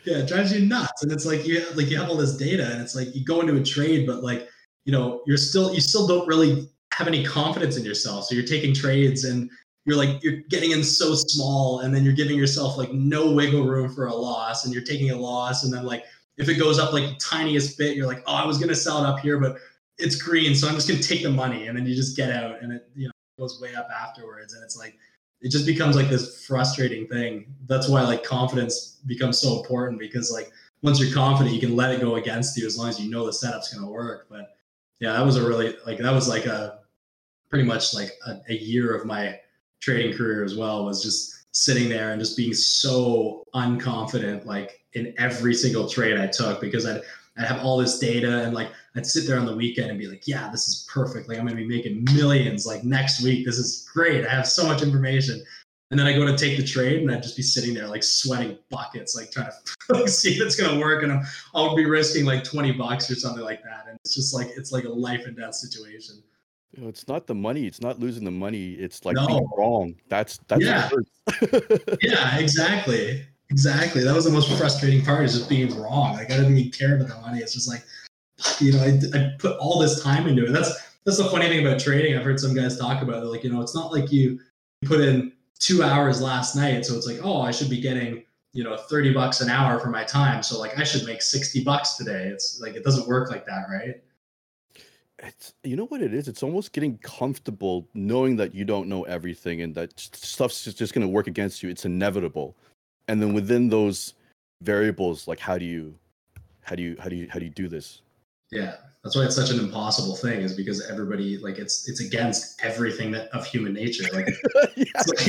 Yeah, it drives you nuts. And it's like you have, like you have all this data and it's like you go into a trade, but like, you know, you're still you still don't really have any confidence in yourself. So you're taking trades and you're like you're getting in so small and then you're giving yourself like no wiggle room for a loss and you're taking a loss and then like if it goes up like the tiniest bit you're like oh i was to sell it up here but it's green so i'm just to take the money and then you just get out and it you know goes way up afterwards and it's like it just becomes like this frustrating thing. That's why like confidence becomes so important because like once you're confident you can let it go against you as long as you know the setup's going to work. But yeah that was a really like that was like a pretty much like a, a year of my trading career as well was just sitting there and just being so unconfident like in every single trade I took because I'd, I'd have all this data and like I'd sit there on the weekend and be like, yeah, this is perfect. Like I'm gonna be making millions like next week. This is great. I have so much information. And then I go to take the trade and I'd just be sitting there like sweating buckets, like trying to [LAUGHS] like, see if it's gonna work. And I'm, I'll be risking like 20 bucks or something like that. And it's just like it's like a life and death situation. You know, it's not the money. It's not losing the money. It's like No. being wrong. That's that's Yeah. [LAUGHS] yeah, exactly. Exactly. That was the most frustrating part is just being wrong. Like I didn't even care about the money. It's just like, you know, I, I put all this time into it. That's that's the funny thing about trading. I've heard some guys talk about it. Like, you know, it's not like you put in two hours last night. So it's like, oh, I should be getting, you know, 30 bucks an hour for my time. So like I should make 60 bucks today. It's like it doesn't work like that, right? It's you know what it is. It's almost getting comfortable knowing that you don't know everything and that stuff's just, just going to work against you. It's inevitable. And then within those variables, like how do you, how do you, how do you, how do you do this? Yeah. That's why it's such an impossible thing, is because everybody like it's it's against everything that of human nature. Like [LAUGHS] yeah. Like,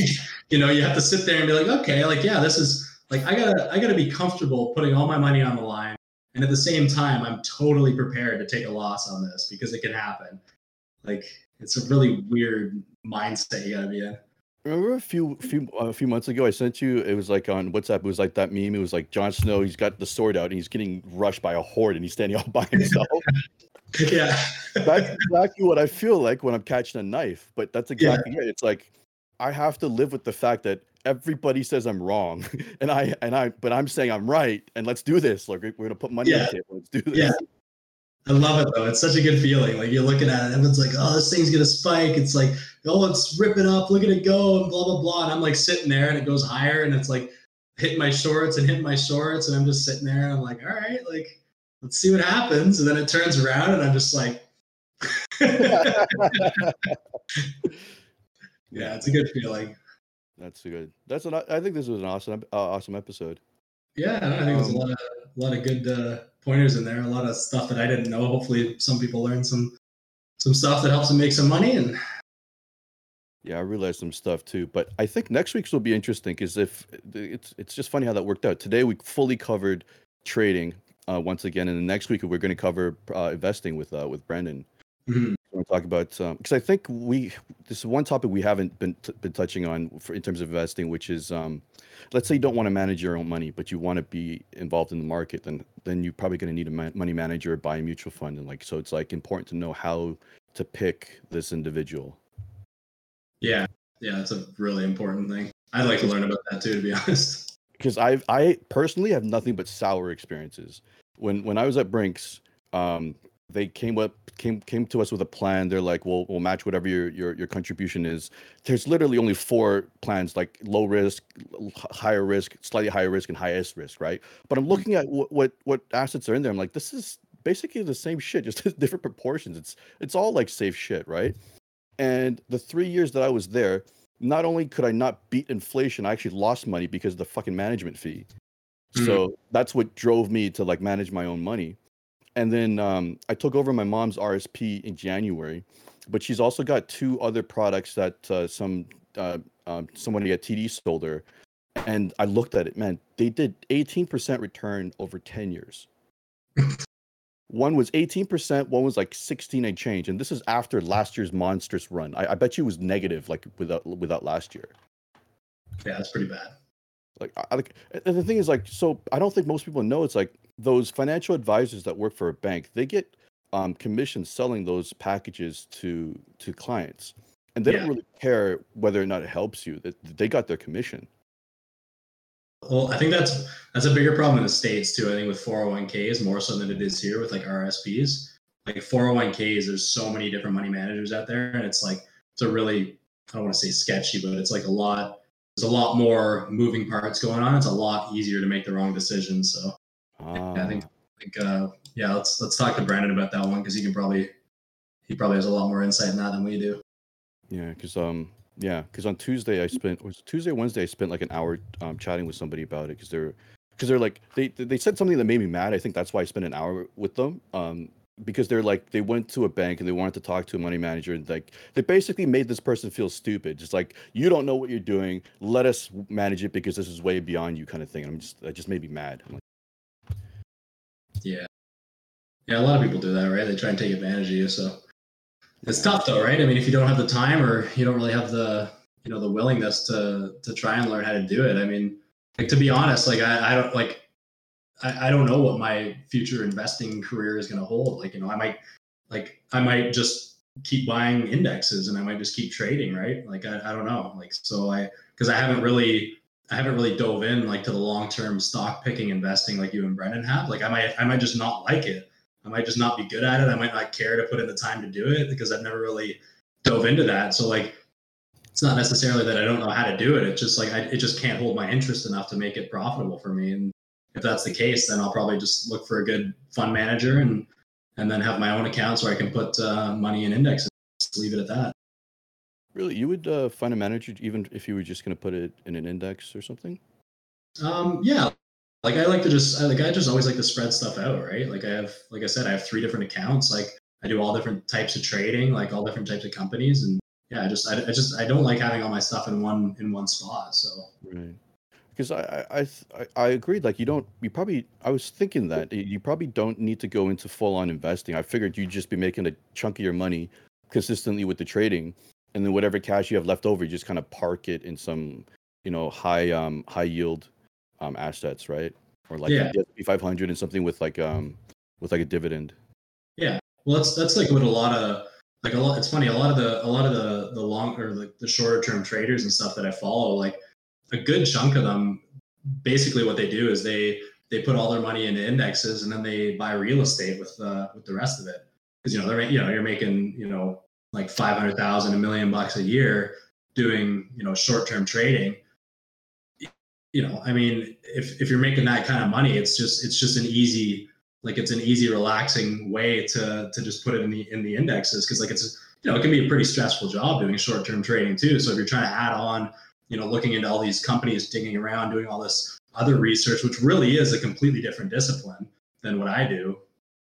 you know, you have to sit there and be like, okay, like, yeah, this is like, I gotta, I gotta be comfortable putting all my money on the line. And at the same time, I'm totally prepared to take a loss on this because it can happen. Like, it's a really weird mindset you gotta be in. Remember a few few uh, a few months ago, I sent you. It was like on WhatsApp. It was like that meme. It was like Jon Snow. He's got the sword out and he's getting rushed by a horde and he's standing [LAUGHS] all by himself. [LAUGHS] yeah. that's exactly what I feel like when I'm catching a knife. But that's exactly it. It's like I have to live with the fact that everybody says I'm wrong, [LAUGHS] and I and I, but I'm saying I'm right, and let's do this. Like we're gonna put money on Yeah. the table. Let's do this. Yeah. I love it though. It's such a good feeling. Like you're looking at it, everyone's like, "Oh, this thing's gonna spike." It's like, "Oh, it's ripping up. Look at it go," and blah blah blah. And I'm like sitting there, and it goes higher, and it's like hitting my shorts and hitting my shorts, and I'm just sitting there, and I'm like, "All right, like let's see what happens." And then it turns around, and I'm just like, [LAUGHS] "Yeah, it's a good feeling." That's good. That's an. I think this was an awesome, uh, awesome episode. Yeah, I think there's a Um, lot of a lot of good uh, pointers in there. A lot of stuff that I didn't know. Hopefully, some people learn some some stuff that helps them make some money and. Yeah, I realized some stuff too, but I think next week's will be interesting because if it's it's just funny how that worked out. Today we fully covered trading uh, once again, and the next week we're going to cover uh, investing with uh, with Brendan. Mhm. I want to talk about because I think we this is one topic we haven't been t- been touching on for, in terms of investing, which is um, let's say you don't want to manage your own money, but you want to be involved in the market, then then you're probably going to need a ma- money manager, buy a mutual fund, and like so it's like important to know how to pick this individual. Yeah, yeah, that's a really important thing. I'd like to learn about that too, to be [LAUGHS] honest. because I I personally have nothing but sour experiences. When when I was at Brinks, um, they came up came came to us with a plan. They're like, "We'll we'll match whatever your your your contribution is." There's literally only four plans, like low risk, higher risk, slightly higher risk, and highest risk, right? But I'm looking at what what, what assets are in there. I'm like, this is basically the same shit, just [LAUGHS] different proportions. It's it's all like safe shit, right? And the three years that I was there, not only could I not beat inflation, I actually lost money because of the fucking management fee. Mhm. So that's what drove me to like manage my own money. And then um, I took over my mom's RSP in January, but she's also got two other products that uh, some uh, um, somebody at TD sold her, and I looked at it. Man, they did 18% return over 10 years. one was 18%, one was like 16 and change, and this is after last year's monstrous run. I, I bet you it was negative like without without last year. Yeah, that's pretty bad. Like, I, like, and the thing is, like, so I don't think most people know it's like those financial advisors that work for a bank, they get um, commissions selling those packages to to clients, and they Yeah. don't really care whether or not it helps you. That they got their commission. Well, I think that's that's a bigger problem in the states too. I think with 401ks more so than it is here with like RSPs. Like 401ks, there's so many different money managers out there, and it's like it's a really I don't want to say sketchy, but it's like a lot. There's a lot more moving parts going on. It's a lot easier to make the wrong decision. So Ah, I think- I think uh, yeah, let's let's talk to Brandon about that one because he can probably he probably has a lot more insight in that than we do. yeah, because um, yeah, because on Tuesday I spent was Tuesday Wednesday I spent like an hour um chatting with somebody about it because they're because they're like they they said something that made me mad. I think that's why I spent an hour with them. Um, because they're like they went to a bank and they wanted to talk to a money manager and like they basically made this person feel stupid just like you don't know what you're doing let us manage it because this is way beyond you kind of thing and i'm just that just made me mad like, Yeah. Yeah, a lot of people do that, right? They try and take advantage of you. So it's tough though, right? I mean, if you don't have the time or you don't really have the you know the willingness to to try and learn how to do it. I mean, like to be honest, like I, I don't like I, I don't know what my future investing career is gonna hold. Like, you know, I might like I might just keep buying indexes and I might just keep trading, right? Like I, I don't know. Like so I because I haven't really I haven't really dove in like to the long term stock picking investing like you and Brendan have. Like I might I might just not like it. I might just not be good at it. I might not care to put in the time to do it because I've never really dove into that. So like it's not necessarily that I don't know how to do it. It's just like I it just can't hold my interest enough to make it profitable for me. And if that's the case, then I'll probably just look for a good fund manager and and then have my own accounts where I can put uh, money in indexes. Just leave it at that. really you would uh, find a manager even if you were just going to put it in an index or something Um, yeah, like I like to just I, like I just always like to spread stuff out, right? Like I have, like I said, I have three different accounts. Like I do all different types of trading, like all different types of companies, and yeah, I just I, I just I don't like having all my stuff in one in one spot. So Right. Because I, I, I, I agreed. Like you don't, you probably. I was thinking that you probably don't need to go into full on investing. I figured you'd just be making a chunk of your money consistently with the trading, and then whatever cash you have left over, you just kind of park it in some, you know, high um high yield, um assets, right? Or like Yeah. the S&P 500 and something with like um with like a dividend. yeah, well, that's that's like what a lot of like a lot. It's funny, a lot of the a lot of the the long or like the shorter term traders and stuff that I follow, like a good chunk of them, basically what they do is they they put all their money into indexes and then they buy real estate with uh, with the rest of it because you know they're you know you're making you know like five hundred thousand a million bucks a year doing you know short term trading. You know, I mean, if if you're making that kind of money, it's just it's just an easy like it's an easy relaxing way to to just put it in the in the indexes because like it's you know it can be a pretty stressful job doing short term trading too. So if you're trying to add on you know looking into all these companies digging around doing all this other research which really is a completely different discipline than what i do.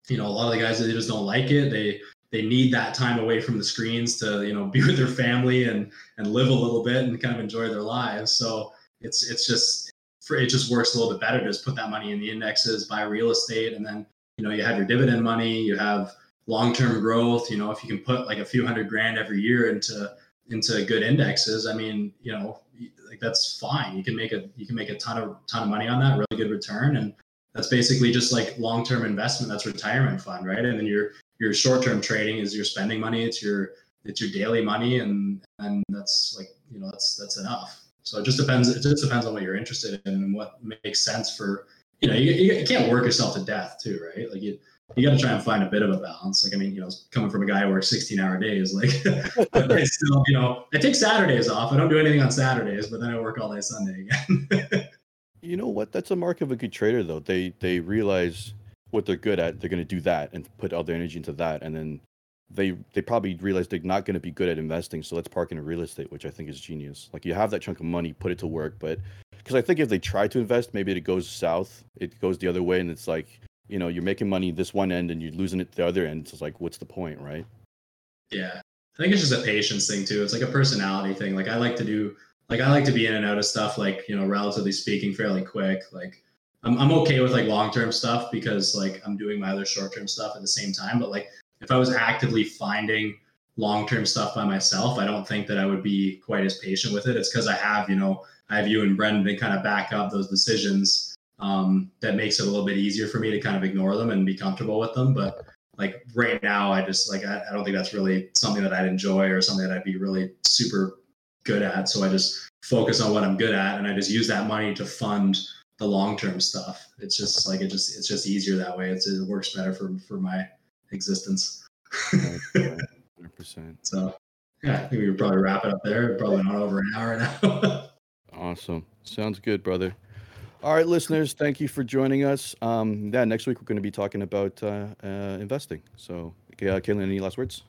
You know a lot of the guys they just don't like it. They they need that time away from the screens to you know [LAUGHS] be with their family and and live a little bit and kind of enjoy their lives. So it's it's just for it just works a little bit better to just put that money in the indexes buy real estate and then you know you have your dividend money you have long-term growth you know if you can put like a few hundred grand every year into into good indexes, I mean, you know, like that's fine. You can make a you can make a ton of ton of money on that, really good return, and that's basically just like long term investment. That's retirement fund, right? And then your your short term trading is your spending money. It's your it's your daily money, and and that's like you know that's that's enough. So it just depends. It just depends on what you're interested in and what makes sense for you know. You, you, you can't work yourself to death too, right? Like you you got to try and find a bit of a balance. Like, I mean, you know, coming from a guy who works 16 hour days, like, [LAUGHS] I still, you know, I take Saturdays off. I don't do anything on Saturdays, but then I work all day Sunday again. [LAUGHS] You know what? That's a mark of a good trader, though. They they realize what they're good at. They're going to do that and put all their energy into that, and then they they probably realize they're not going to be good at investing. So let's park into real estate, which I think is genius. Like you have that chunk of money, put it to work. But because I think if they try to invest, maybe it goes south. It goes the other way, and it's like you know you're making money this one end and you're losing it the other end. So it's like, what's the point, right? yeah. I think it's just a patience thing too. It's like a personality thing. Like I like to do, like I like to be in and out of stuff, like you know, relatively speaking, fairly quick. Like I'm I'm okay with like long term stuff because like I'm doing my other short term stuff at the same time. But like if I was actively finding long term stuff by myself, I don't think that I would be quite as patient with it. It's because I have, you know, I have you and Brendan kind of back up those decisions. Um, that makes it a little bit easier for me to kind of ignore them and be comfortable with them. But like right now, I just like I, I don't think that's really something that I'd enjoy or something that I'd be really super good at. So I just focus on what I'm good at, and I just use that money to fund the long term stuff. It's just like it just it's just easier that way. It's, it works better for for my existence. Hundred percent. [LAUGHS] So yeah, I think we would probably wrap it up there. Probably not over an hour now. [LAUGHS] Awesome. Sounds good, brother. All right, listeners, thank you for joining us. Um, yeah, next week we're going to be talking about uh, uh, investing. So, uh, Kaylin, any last words?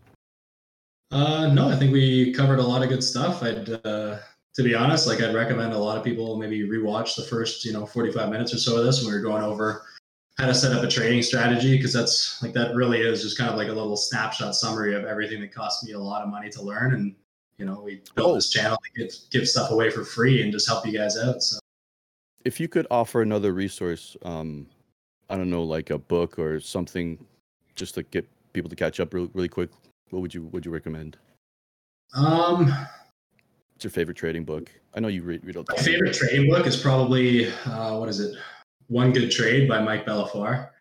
Uh, no, I think we covered a lot of good stuff. I'd, uh, to be honest, like I'd recommend a lot of people maybe rewatch the first, you know, 45 minutes or so of this when we were going over how to set up a trading strategy because that's like that really is just kind of like a little snapshot summary of everything that cost me a lot of money to learn and you know we built Oh. this channel to give, give stuff away for free and just help you guys out so If you could offer another resource, um, I don't know, like a book or something, just to get people to catch up really, really quick, what would you would you recommend? um What's your favorite trading book? I know you read read all my favorite trading book is probably uh, what is it one good trade by mike bellafiore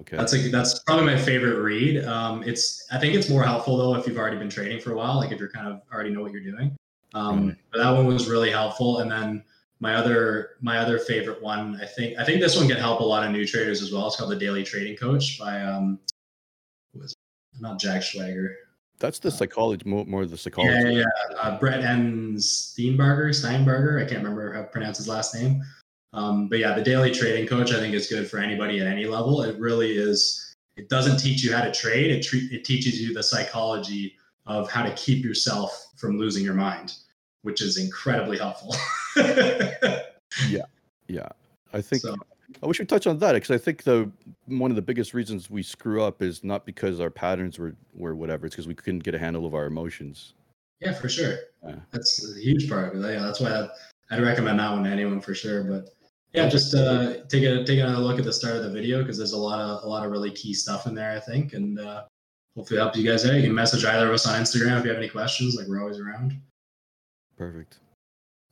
Okay. That's like that's probably my favorite read. Um, it's I think it's more helpful though if you've already been trading for a while, like if you're kind of already know what you're doing. Um, Right. But that one was really helpful. And then my other my other favorite one, I think I think this one can help a lot of new traders as well. It's called the Daily Trading Coach by um, who is it? not Jack Schwager. That's the psychology, more, more the psychology. yeah, yeah. Uh, Brett N. Steinbarger, Steinbarger. I can't remember how to pronounce his last name. Um, but yeah, the daily trading coach, I think is good for anybody at any level. It really is. It doesn't teach you how to trade. It tre- it teaches you the psychology of how to keep yourself from losing your mind, which is incredibly helpful. [LAUGHS] Yeah. Yeah. I think So- I wish we touch on that because I think the one of the biggest reasons we screw up is not because our patterns were were whatever. It's because we couldn't get a handle of our emotions. yeah, for sure. Yeah. That's a huge part of it. Yeah, that's why I'd, I'd recommend that one to anyone for sure. But yeah, just uh, take a take another look at the start of the video because there's a lot of a lot of really key stuff in there, I think, and uh, hopefully it helps you guys out. You can message either of us on Instagram if you have any questions. Like we're always around. Perfect.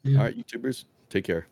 Yeah. All right, YouTubers, take care.